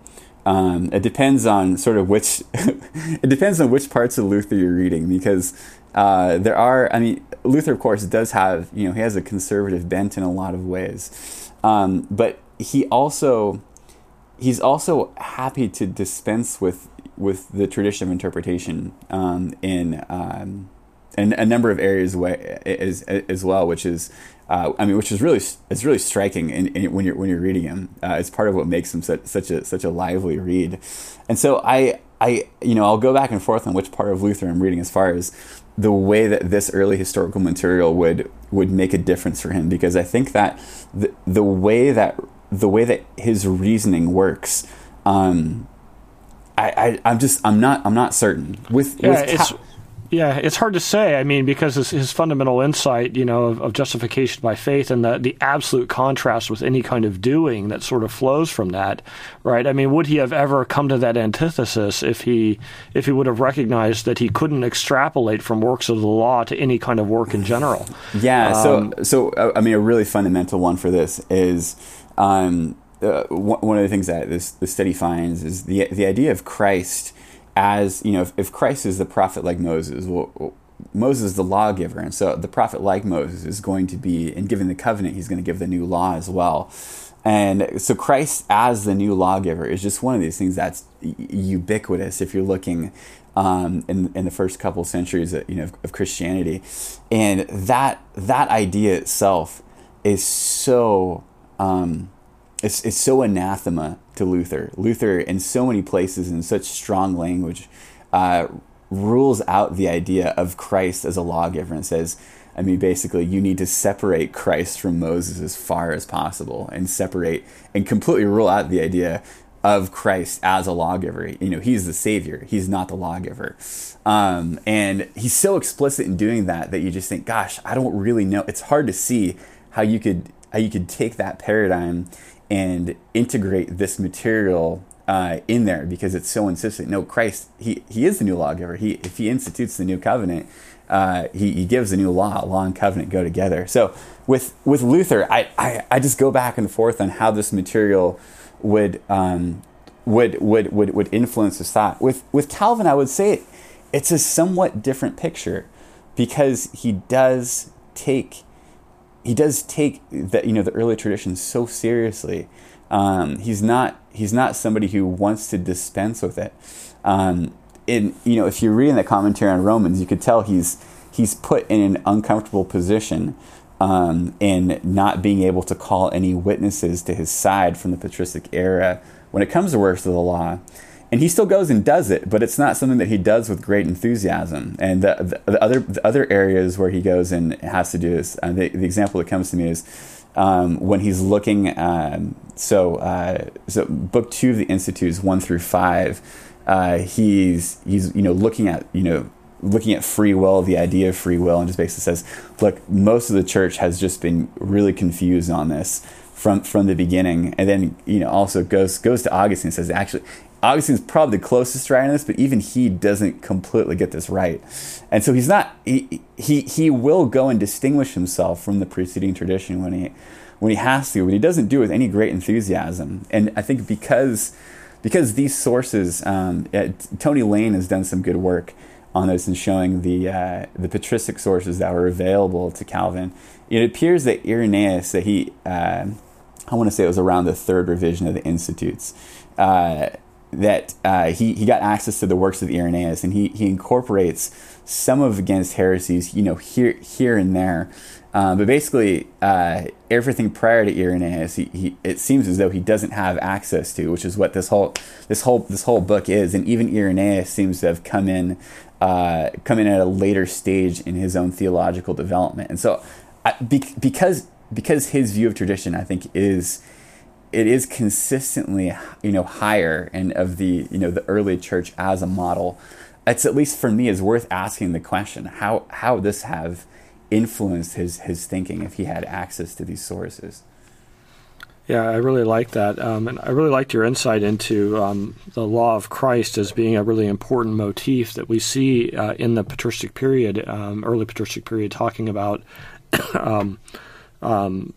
Um, it depends on sort of which it depends on which parts of Luther you're reading because uh, there are I mean Luther of course does have you know he has a conservative bent in a lot of ways um, but he also he's also happy to dispense with with the tradition of interpretation um, in um, in a number of areas way, as, as well which is uh, I mean, which is really it's really striking in, in, when you're when you're reading him. Uh, it's part of what makes him such, such a such a lively read. And so I I you know I'll go back and forth on which part of Luther I'm reading as far as the way that this early historical material would would make a difference for him because I think that the the way that the way that his reasoning works. Um, I, I, am just I'm not I'm not certain with, yeah, with it's, yeah, it's hard to say. I mean, because his, his fundamental insight, you know, of, of, justification by faith and the, the absolute contrast with any kind of doing that sort of flows from that, right? I mean, would he have ever come to that antithesis if he if he would have recognized that he couldn't extrapolate from works of the law to any kind of work in general? Yeah. Um, so so uh, I mean, a really fundamental one for this is. Um, uh, one of the things that this the study finds is the the idea of Christ as you know, if, if Christ is the prophet like Moses, well, Moses is the lawgiver, and so the prophet, like Moses, is going to be in giving the covenant. He's going to give the new law as well. And so Christ as the new lawgiver is just one of these things that's ubiquitous if you're looking um, in, in the first couple centuries of, you know, of Christianity. And that, that idea itself is so, um, it's, it's so anathema to Luther. Luther, in so many places, in such strong language, uh, rules out the idea of Christ as a lawgiver and says, I mean, basically, you need to separate Christ from Moses as far as possible and separate and completely rule out the idea of Christ as a lawgiver. You know, he's the savior, he's not the lawgiver. Um, and he's so explicit in doing that that you just think, gosh, I don't really know. It's hard to see how you could how you could take that paradigm and integrate this material uh, in there because it's so insistent. No, Christ, he, he is the new lawgiver. He, if he institutes the new covenant, uh, he, he gives a new law. Law and covenant go together. So with with Luther, I, I, I just go back and forth on how this material would um, would, would would would influence his thought. With with Calvin, I would say it, it's a somewhat different picture because he does take he does take the you know the early traditions so seriously. Um, he's not he's not somebody who wants to dispense with it. Um, in you know if you're reading the commentary on Romans, you could tell he's he's put in an uncomfortable position um, in not being able to call any witnesses to his side from the patristic era when it comes to works of the law. And he still goes and does it, but it's not something that he does with great enthusiasm. And the, the, the other the other areas where he goes and has to do this, uh, the, the example that comes to me is um, when he's looking. Um, so, uh, so book two of the Institutes, one through five uh, he's he's you know looking at you know looking at free will, the idea of free will, and just basically says, look, most of the church has just been really confused on this from from the beginning, and then you know also goes goes to Augustine and says actually. Augustine's probably the closest right on this, but even he doesn't completely get this right, and so he's not. He he he will go and distinguish himself from the preceding tradition when he when he has to, but he doesn't do it with any great enthusiasm. And I think because because these sources, um, Tony Lane has done some good work on this and showing the uh, the patristic sources that were available to Calvin. It appears that Irenaeus, that he, uh, I want to say it was around the third revision of the Institutes, uh, that uh, he he got access to the works of Irenaeus, and he he incorporates some of against heresies, you know, here here and there. Uh, but basically, uh, everything prior to Irenaeus, he, he, it seems as though he doesn't have access to, which is what this whole this whole this whole book is. And even Irenaeus seems to have come in uh, come in at a later stage in his own theological development. And so, be, because because his view of tradition, I think, is it is consistently you know higher and of the you know the early church as a model. It's at least for me is worth asking the question how how this have influenced his his thinking if he had access to these sources. Yeah, I really like that, um, and I really liked your insight into um, the law of Christ as being a really important motif that we see uh, in the patristic period, um, early patristic period, talking about um,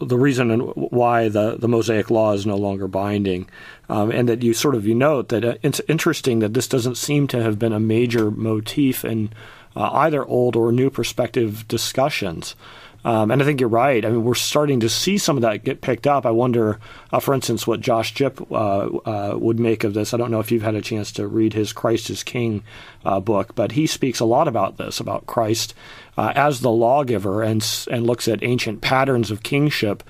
the reason why the, the Mosaic law is no longer binding, um, and that you sort of you note that uh, it's interesting that this doesn't seem to have been a major motif in uh, either old or new perspective discussions. Um, and I think you're right. I mean, we're starting to see some of that get picked up. I wonder, uh, for instance, what Josh Jipp uh, uh, would make of this. I don't know if you've had a chance to read his Christ is King uh, book, but he speaks a lot about this, about Christ uh, as the lawgiver, and and looks at ancient patterns of kingship,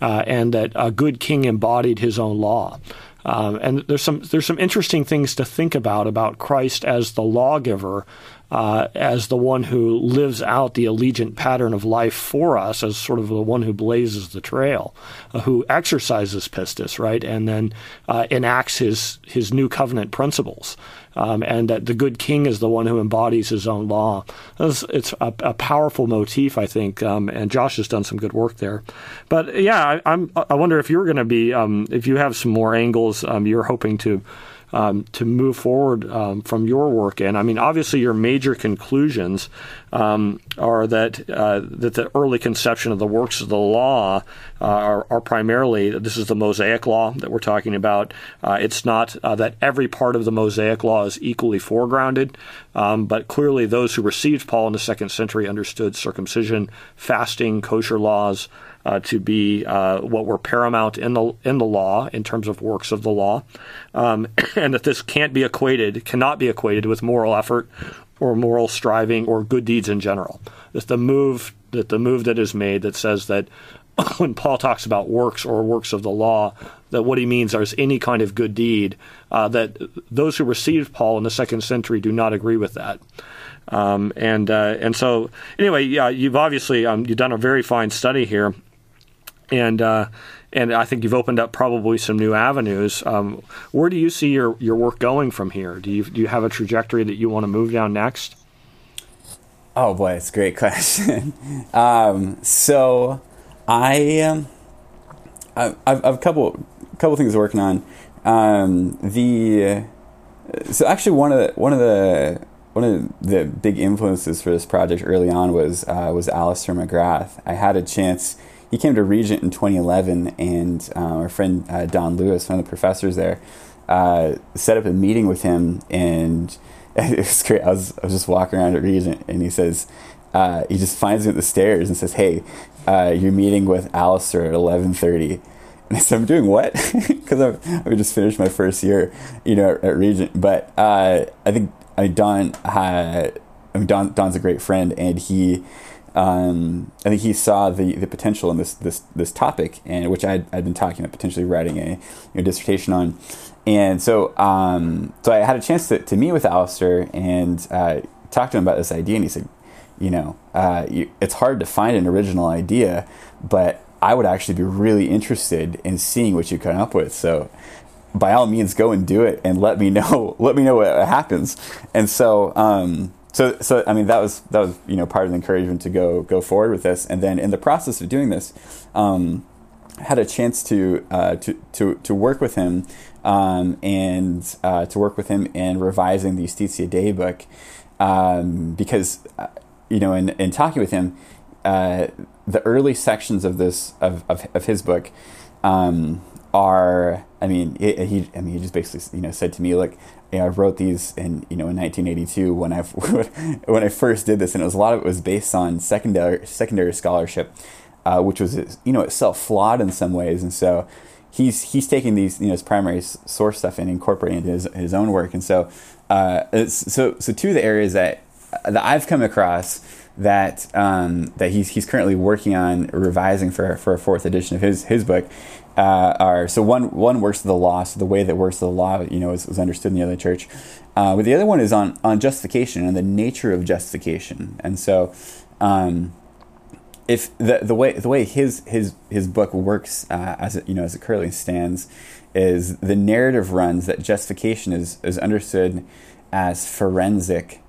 uh, and that a good king embodied his own law. Um, and there's some there's some interesting things to think about about Christ as the lawgiver, uh, as the one who lives out the allegiant pattern of life for us, as sort of the one who blazes the trail, uh, who exercises pistis, right, and then uh, enacts his his new covenant principles. Um, and that the good king is the one who embodies his own law. It's, a, a, powerful motif, I think, um, and Josh has done some good work there. But yeah, I, am I wonder if you're going to be, um, if you have some more angles um, you're hoping to um, to move forward um, from your work in. I mean, obviously, your major conclusions um, are that uh, that the early conception of the works of the law uh, are, are, primarily this is the Mosaic law that we're talking about. Uh, it's not uh, that every part of the Mosaic law is equally foregrounded, um, but clearly those who received Paul in the second century understood circumcision, fasting, kosher laws uh, to be uh, what were paramount in the in the law in terms of works of the law, um, and that this can't be equated, cannot be equated with moral effort or moral striving or good deeds in general. That the move that the move that is made that says that when Paul talks about works or works of the law, that what he means is any kind of good deed. Uh, that those who received Paul in the second century do not agree with that. Um, and uh, and so anyway, yeah, you've obviously um, you've done a very fine study here, and uh, and I think you've opened up probably some new avenues. Um, where do you see your, your work going from here? Do you do you have a trajectory that you want to move down next? Oh boy, it's a great question. um, so I um, I've, I've a couple couple things working on. Um, the so actually one of the one of the one of the big influences for this project early on was uh, was Alister McGrath. I had a chance he came to Regent in 2011, and uh, our friend uh, Don Lewis, one of the professors there, uh, set up a meeting with him, and it was great. I was, I was just walking around at Regent, and he says, uh, he just finds me at the stairs and says, "Hey, uh, you're meeting with Alister at 11:30." And I said, "I'm doing what?" Because I've, I've, just finished my first year, you know, at, at Regent. But uh, I think I Don I mean, Don Don's a great friend, and he um, I think he saw the, the potential in this this this topic, and which I'd, I'd been talking about potentially writing a you know, dissertation on, and so um, so I had a chance to, to meet with Alister and uh, talk to him about this idea, and he said, you know, uh, you, it's hard to find an original idea, but I would actually be really interested in seeing what you come up with. So by all means, go and do it, and let me know let me know what happens. And so. Um, so so I mean that was that was you know part of the encouragement to go go forward with this, and then in the process of doing this, um, had a chance to uh, to to to work with him um, and uh, to work with him in revising the Iustitia Dei book um, because uh, you know in in talking with him, uh, the early sections of this of of, of his book. Um, are I mean he, he I mean he just basically you know said to me like you know, I wrote these in you know in 1982 when I when I first did this, and it was a lot of it was based on secondary secondary scholarship, uh, which was you know itself flawed in some ways, and so he's he's taking these you know his primary source stuff and incorporating it into his, his own work, and so uh, so so two of the areas that that I've come across that um, that he's he's currently working on revising for for a fourth edition of his his book uh, are so one one works of the law, so the way that works of the law, you know, is, is understood in the other church. Uh, but the other one is on on justification and the nature of justification. And so, um, if the the way the way his his his book works uh, as it you know as it currently stands is the narrative runs that justification is is understood as forensic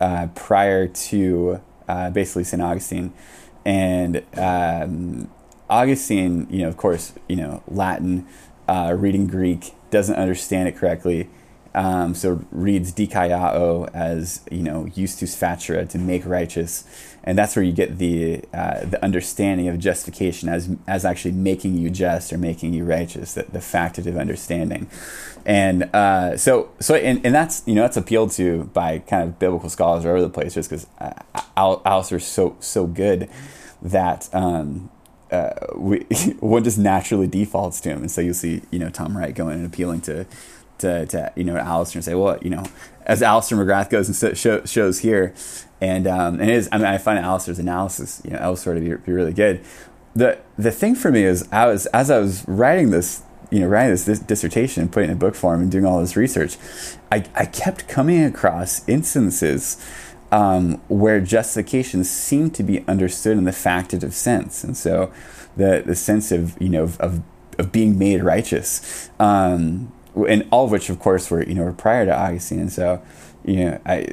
uh, prior to uh, basically St. Augustine, and um, Augustine, you know, of course, you know, Latin, uh, reading Greek, doesn't understand it correctly. Um, so reads dikaiao as you know justus facere to make righteous, and that's where you get the uh, the understanding of justification as as actually making you just or making you righteous, the, the factitive understanding, and uh, so so and, and that's you know that's appealed to by kind of biblical scholars all over the place just because uh, Alister's so so good that um, uh, we, one just naturally defaults to him, and so you'll see, you know, Tom Wright going and appealing to, to, to you know, Alister and say, well, you know, as Alister McGrath goes and show, shows here, and um, and his, I mean, I find Alister's analysis, you know, elsewhere to be, be really good. The the thing for me is, I was as I was writing this, you know, writing this, this dissertation and putting it in book form and doing all this research, I I kept coming across instances um, where justification seemed to be understood in the factitive sense, and so the the sense of you know of of being made righteous, um, and all of which, of course, were you know were prior to Augustine, and so you know, I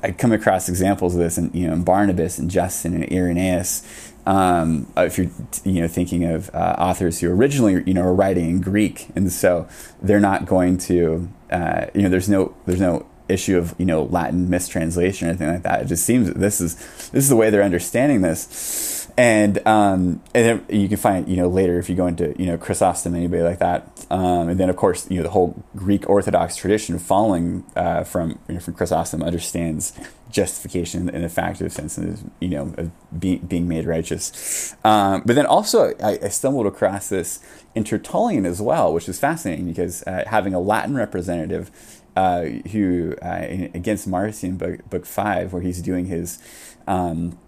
I come across examples of this, and you know, in Barnabas and Justin and Irenaeus. Um, if you're you know thinking of uh, authors who originally you know were writing in Greek, and so they're not going to uh, you know there's no there's no issue of you know Latin mistranslation or anything like that. It just seems that this is this is the way they're understanding this and um, and you can find you know later if you go into you know Chrysostom anybody like that, um, and then of course you know the whole Greek Orthodox tradition following uh, from you know, from Chrysostom understands justification in a factive sense and you know being being made righteous. Um, but then also I, I, stumbled across this in Tertullian as well, which is fascinating because uh, having a Latin representative uh, who uh, against Marcion book book five where he's doing his um,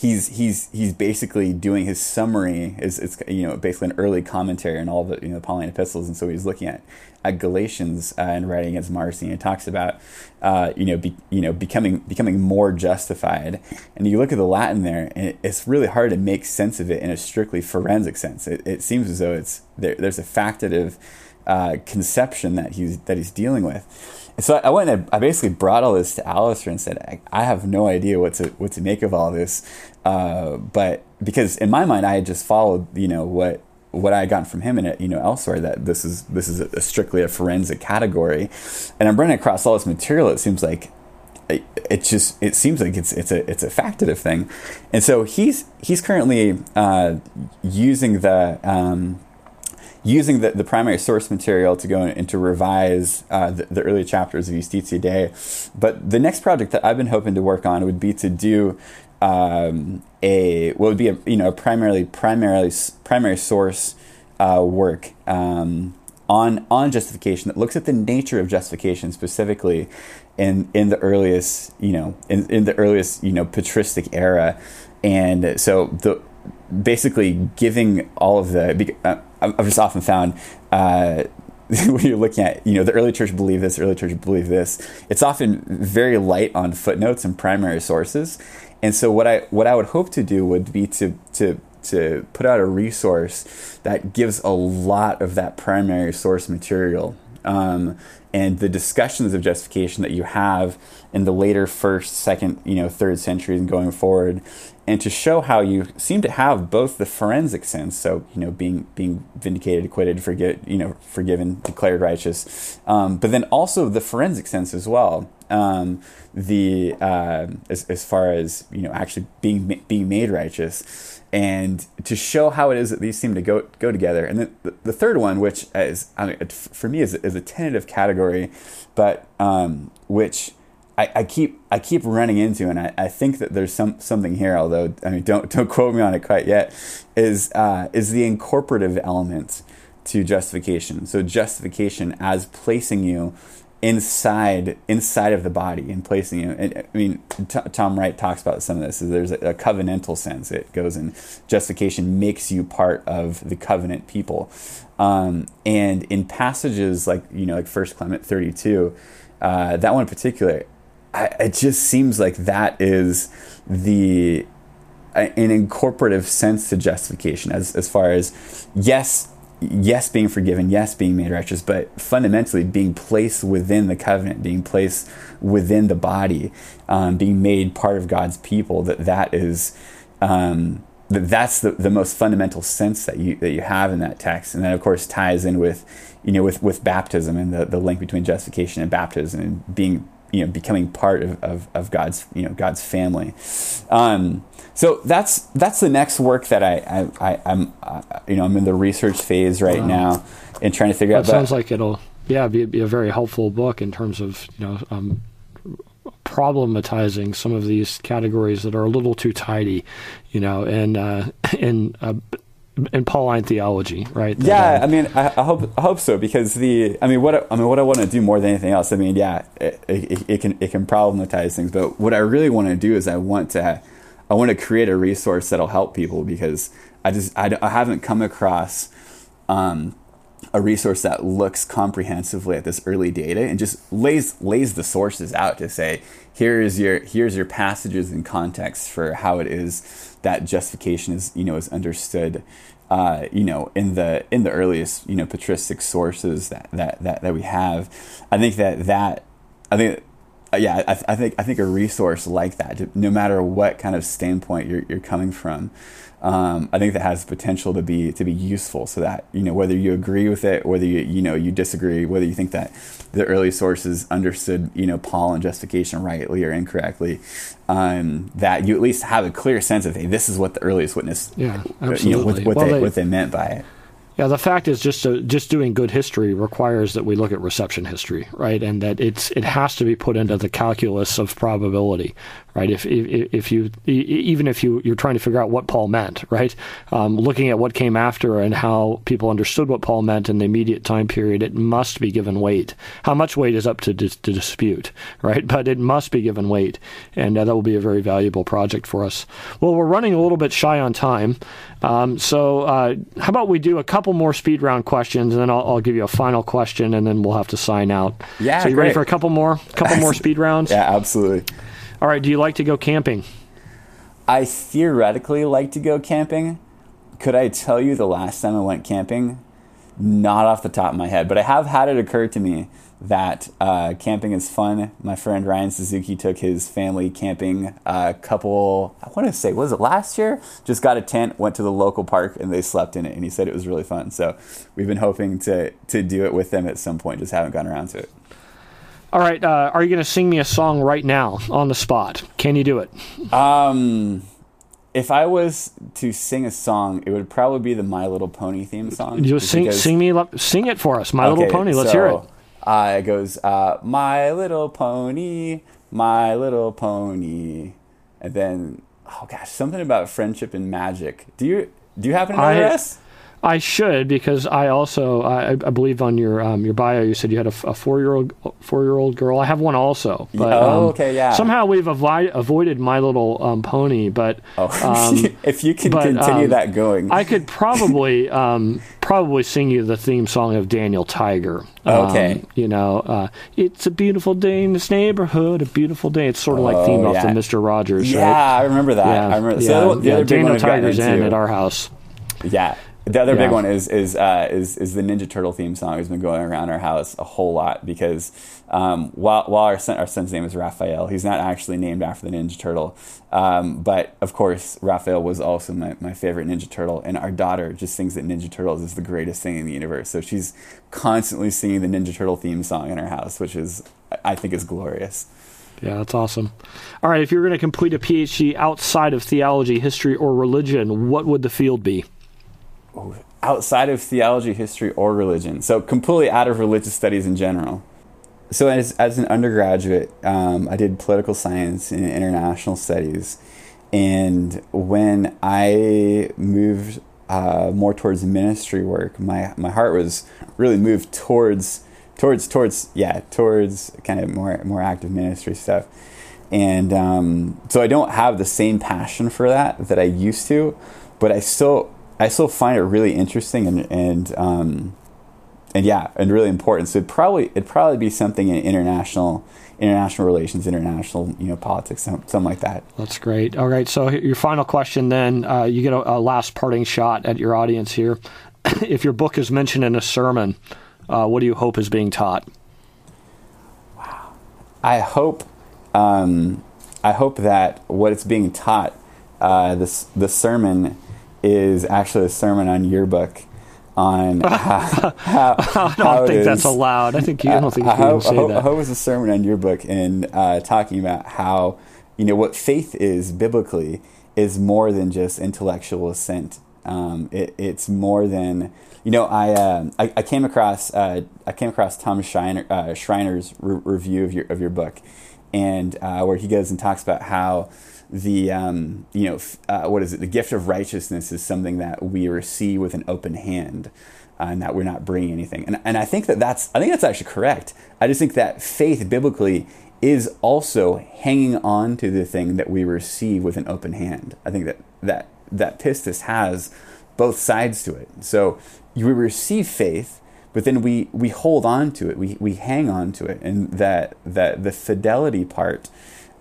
he's he's he's basically doing his summary is it's you know basically an early commentary on all the you know Pauline epistles, and so he's looking at at Galatians uh, and writing against Marcion. It talks about uh, you know be, you know becoming becoming more justified, and you look at the Latin there, and it, it's really hard to make sense of it in a strictly forensic sense. It, it seems as though it's there, there's a factitive uh, conception that he's that he's dealing with so I went and I basically brought all this to Alister and said, I, have no idea what to what to make of all this, uh, but because in my mind I had just followed you know what what I had gotten from him and you know elsewhere that this is this is a, strictly a forensic category, and I'm running across all this material. It seems like it, it just it seems like it's it's a it's a factitive thing, and so he's he's currently uh, using the. Um, using the, the primary source material to go and to revise uh, the, the, early chapters of Iustitia Dei. But the next project that I've been hoping to work on would be to do um, a what would be a you know primarily primarily primary source uh, work um, on on justification that looks at the nature of justification specifically in in the earliest you know in, in the earliest you know patristic era, and so the basically giving all of the uh, I've just often found uh, when you're looking at, you know, the early church believed this, early church believed this. It's often very light on footnotes and primary sources. And so what I what I would hope to do would be to to to put out a resource that gives a lot of that primary source material um, and the discussions of justification that you have in the later first, second, you know, third centuries and going forward, and to show how you seem to have both the forensic sense, so you know, being being vindicated, acquitted, forget, you know, forgiven, declared righteous, um, but then also the forensic sense as well. Um, the uh, as as far as you know, actually being being made righteous and to show how it is that these seem to go go together. And then the, the third one, which is I mean, for me is, is a tentative category, but um, which I, I, keep I keep running into, and I, I think that there's some something here. Although I mean, don't don't quote me on it quite yet. Is uh, is the incorporative element to justification? So justification as placing you inside inside of the body and placing you. I mean, T- Tom Wright talks about some of this. Is there's a, a, covenantal sense. It goes in justification makes you part of the covenant people. Um, and in passages like you know like First Clement 32, uh, that one in particular, I, it just seems like that is the an incorporative sense to justification as as far as yes yes, being forgiven, yes, being made righteous, but fundamentally being placed within the covenant, being placed within the body, um, being made part of God's people. That that is. Um, that that's the, the most fundamental sense that you that you have in that text, and that of course ties in with, you know, with, with baptism and the, the link between justification and baptism and being you know becoming part of, of, of God's you know God's family. Um, so that's that's the next work that I, I, I am uh, you know I'm in the research phase right wow. now and trying to figure that out. That sounds like it'll yeah be, be, a very helpful book in terms of you know um, problematizing some of these categories that are a little too tidy, you know, and uh, and uh, in Pauline theology, right? That, yeah, um, I mean, I, I, hope I hope so because the I mean, what I mean, what I want to do more than anything else, I mean, yeah, it, it, it can it can problematize things, but what I really want to do is I want to I want to create a resource that'll help people because I just I, I haven't come across um, a resource that looks comprehensively at this early data and just lays lays the sources out to say here's your here's your passages and context for how it is that justification is you know is understood uh, you know in the in the earliest you know patristic sources that that that, that we have. I think that that I think yeah, I, I, think I think a resource like that, no matter what kind of standpoint you're, you're coming from, um, I think that has potential to be to be useful. So that you know whether you agree with it, whether you you know you disagree, whether you think that the early sources understood you know Paul and justification rightly or incorrectly, um, that you at least have a clear sense of hey, this is what the earliest witness, yeah, absolutely. you know, what, what, well, they, they, what they meant by it. Yeah, the fact is just to, just doing good history requires that we look at reception history, right? And that it's it has to be put into the calculus of probability, right? If if, if you even if you you're trying to figure out what Paul meant, right? Um, looking at what came after and how people understood what Paul meant in the immediate time period, it must be given weight. How much weight is up to, dis- to dispute, right? But it must be given weight, and uh, that will be a very valuable project for us. Well, we're running a little bit shy on time, um, so uh, how about we do a couple more speed round questions, and then I'll, I'll, give you a final question, and then we'll have to sign out. Yeah, so you great. ready for a couple more, couple more speed rounds? Yeah, absolutely. All right. Do you like to go camping? I theoretically like to go camping. Could I tell you the last time I went camping? Not off the top of my head, but I have had it occur to me that uh, camping is fun. My friend Ryan Suzuki took his family camping a uh, couple, I want to say, was it last year? Just got a tent, went to the local park, and they slept in it. And he said it was really fun. So we've been hoping to, to do it with them at some point, just haven't gotten around to it. All right. Uh, are you going to sing me a song right now on the spot? Can you do it? Um, if I was to sing a song, it would probably be the My Little Pony theme song. You sing, because... sing me, sing it for us, My okay, Little Pony. Let's so, hear it. Uh, it goes, uh, My Little Pony, My Little Pony, and then oh gosh, something about friendship and magic. Do you do you happen to know I, rest? I should because I also I, I believe on your um, your bio you said you had a, a four year old four year old girl. I have one also. But, oh, um, okay, yeah. Somehow we've avi- avoided My Little um, Pony, but oh, um, if you can but, continue um, that going, I could probably um, probably sing you the theme song of Daniel Tiger. Okay, you know, uh, it's a beautiful day in this neighborhood, a beautiful day. It's sort of like themed Oh, off yeah. the Mister Rogers. yeah, right? I remember that. Yeah, I remember. yeah, So the, the yeah. Daniel one I've gotten Tiger's in at our house. Yeah. The other big one is is uh, is is the Ninja Turtle theme song has been going around our house a whole lot because um, while while our son, our son's name is Raphael, he's not actually named after the Ninja Turtle, um, but of course Raphael was also my, my favorite Ninja Turtle, and our daughter just thinks that Ninja Turtles is the greatest thing in the universe, so she's constantly singing the Ninja Turtle theme song in our house, which is I think is glorious. Yeah, that's awesome. All right, if you're going to complete a PhD outside of theology, history, or religion, what would the field be? Outside of theology, history, or religion. So completely out of religious studies in general. So as, as an undergraduate, um, I did political science and international studies. And when I moved uh, more towards ministry work, my, my heart was really moved towards towards towards yeah towards kind of more more active ministry stuff. And um, so I don't have the same passion for that that I used to, but I still I still find it really interesting and and um, and yeah, and really important. So it'd probably it'd probably be something in international international relations, international you know politics, something, something like that. That's great. All right, so your final question then, uh, you get a, a, last parting shot at your audience here. if your book is mentioned in a sermon, uh, what do you hope is being taught? Wow, I hope um, I hope that what it's being taught, uh, this the sermon is actually a sermon on your book on how, how, I don't think that's allowed. I think you I don't think you I can say that. Hope it's a sermon on your book and uh, talking about how you know what faith is biblically is more than just intellectual assent. Um, it, it's more than you know. I uh, I, I, came across uh, I came across Tom Schreiner, uh, Schreiner's re- review of your of your book, and uh, where he goes and talks about how the um, you know uh, what is it? The gift of righteousness is something that we receive with an open hand uh, and that we're not bringing anything. And, and i think that that's i think that's actually correct. I just think that faith biblically is also hanging on to the thing that we receive with an open hand. I think that that that pistis has both sides to it. So we receive faith but then we we hold on to it. We we hang on to it. And that that the fidelity part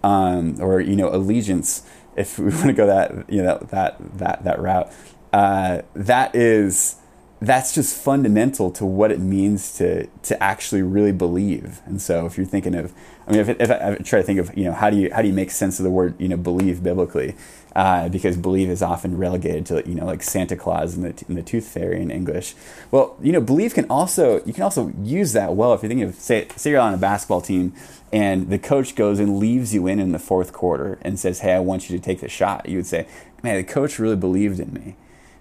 um, or you know allegiance if we want to go that you know that that that route uh, that is that's just fundamental to what it means to to actually really believe. And so, if you're thinking of, I mean, if, if I, I, try to think of, you know, how do you how do you make sense of the word, you know, believe biblically? Uh, because believe is often relegated to, you know, like Santa Claus and the, and the Tooth Fairy in English. Well, you know, believe can also you can also use that well if you're thinking of say say you're on a basketball team and the coach goes and leaves you in in the fourth quarter and says, "Hey, I want you to take the shot." You would say, "Man, the coach really believed in me."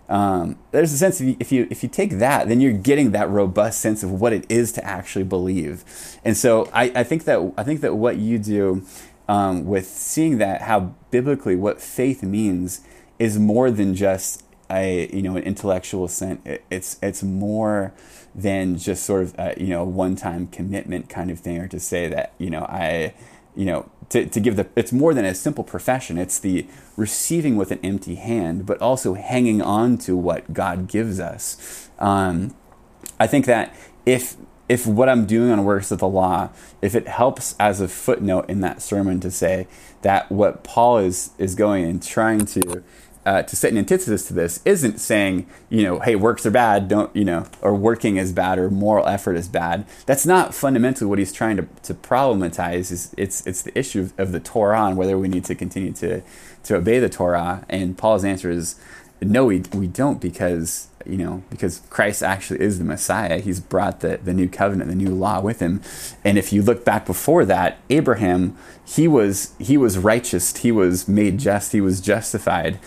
Um, there's a sense if you, if you if you take that, then you're getting that robust sense of what it is to actually believe. And so I, I think that I think that what you do um, with seeing that how biblically what faith means is more than just a you know an intellectual sense. It's it's more than just sort of a, you know one time commitment kind of thing, or to say that you know I you know to, to give the it's more than a simple profession it's the receiving with an empty hand but also hanging on to what god gives us um, i think that if if what i'm doing on works of the law if it helps as a footnote in that sermon to say that what paul is is going and trying to uh, to set an antithesis to this isn't saying, you know, hey, works are bad, don't, you know, or working is bad or moral effort is bad. That's not fundamentally what he's trying to, to problematize. Is it's it's the issue of, of the Torah and whether we need to continue to to obey the Torah. And Paul's answer is no, we we don't because you know because Christ actually is the Messiah. He's brought the the new covenant, the new law with him. And if you look back before that, Abraham he was he was righteous, he was made just, he was justified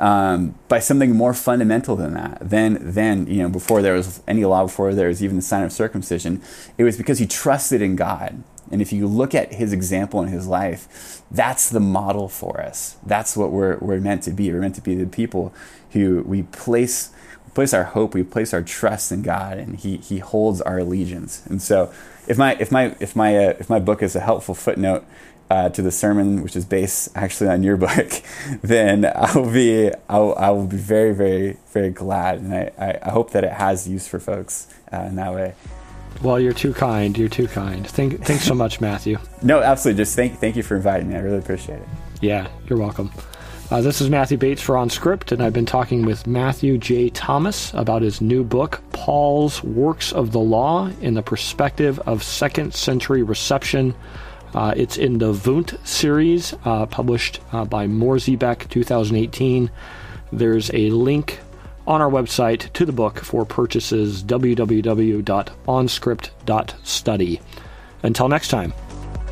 um, by something more fundamental than that. Then, then you know, before there was any law, before there was even the sign of circumcision, it was because he trusted in God. And if you look at his example in his life, that's the model for us. That's what we're, we're meant to be. We're meant to be the people who we place place our hope, we place our trust in God, and He He holds our allegiance. And so, if my if my if my uh, if my book is a helpful footnote uh, to the sermon, which is based actually on your book, then I'll be I'll, I will be very very very glad, and I, I hope that it has use for folks uh, in that way. Well, you're too kind. You're too kind. Thank thanks so much, Matthew. no, absolutely. Just thank thank you for inviting me. I really appreciate it. Yeah, you're welcome. Uh, this is Matthew Bates for OnScript, and I've been talking with Matthew J. Thomas about his new book, Paul's Works of the Law in the Perspective of Second Century Reception uh, it's in the WUNT series, uh, published uh, by Mohr Siebeck 2018. There's a link on our website to the book for purchases www.onscript.study. Until next time.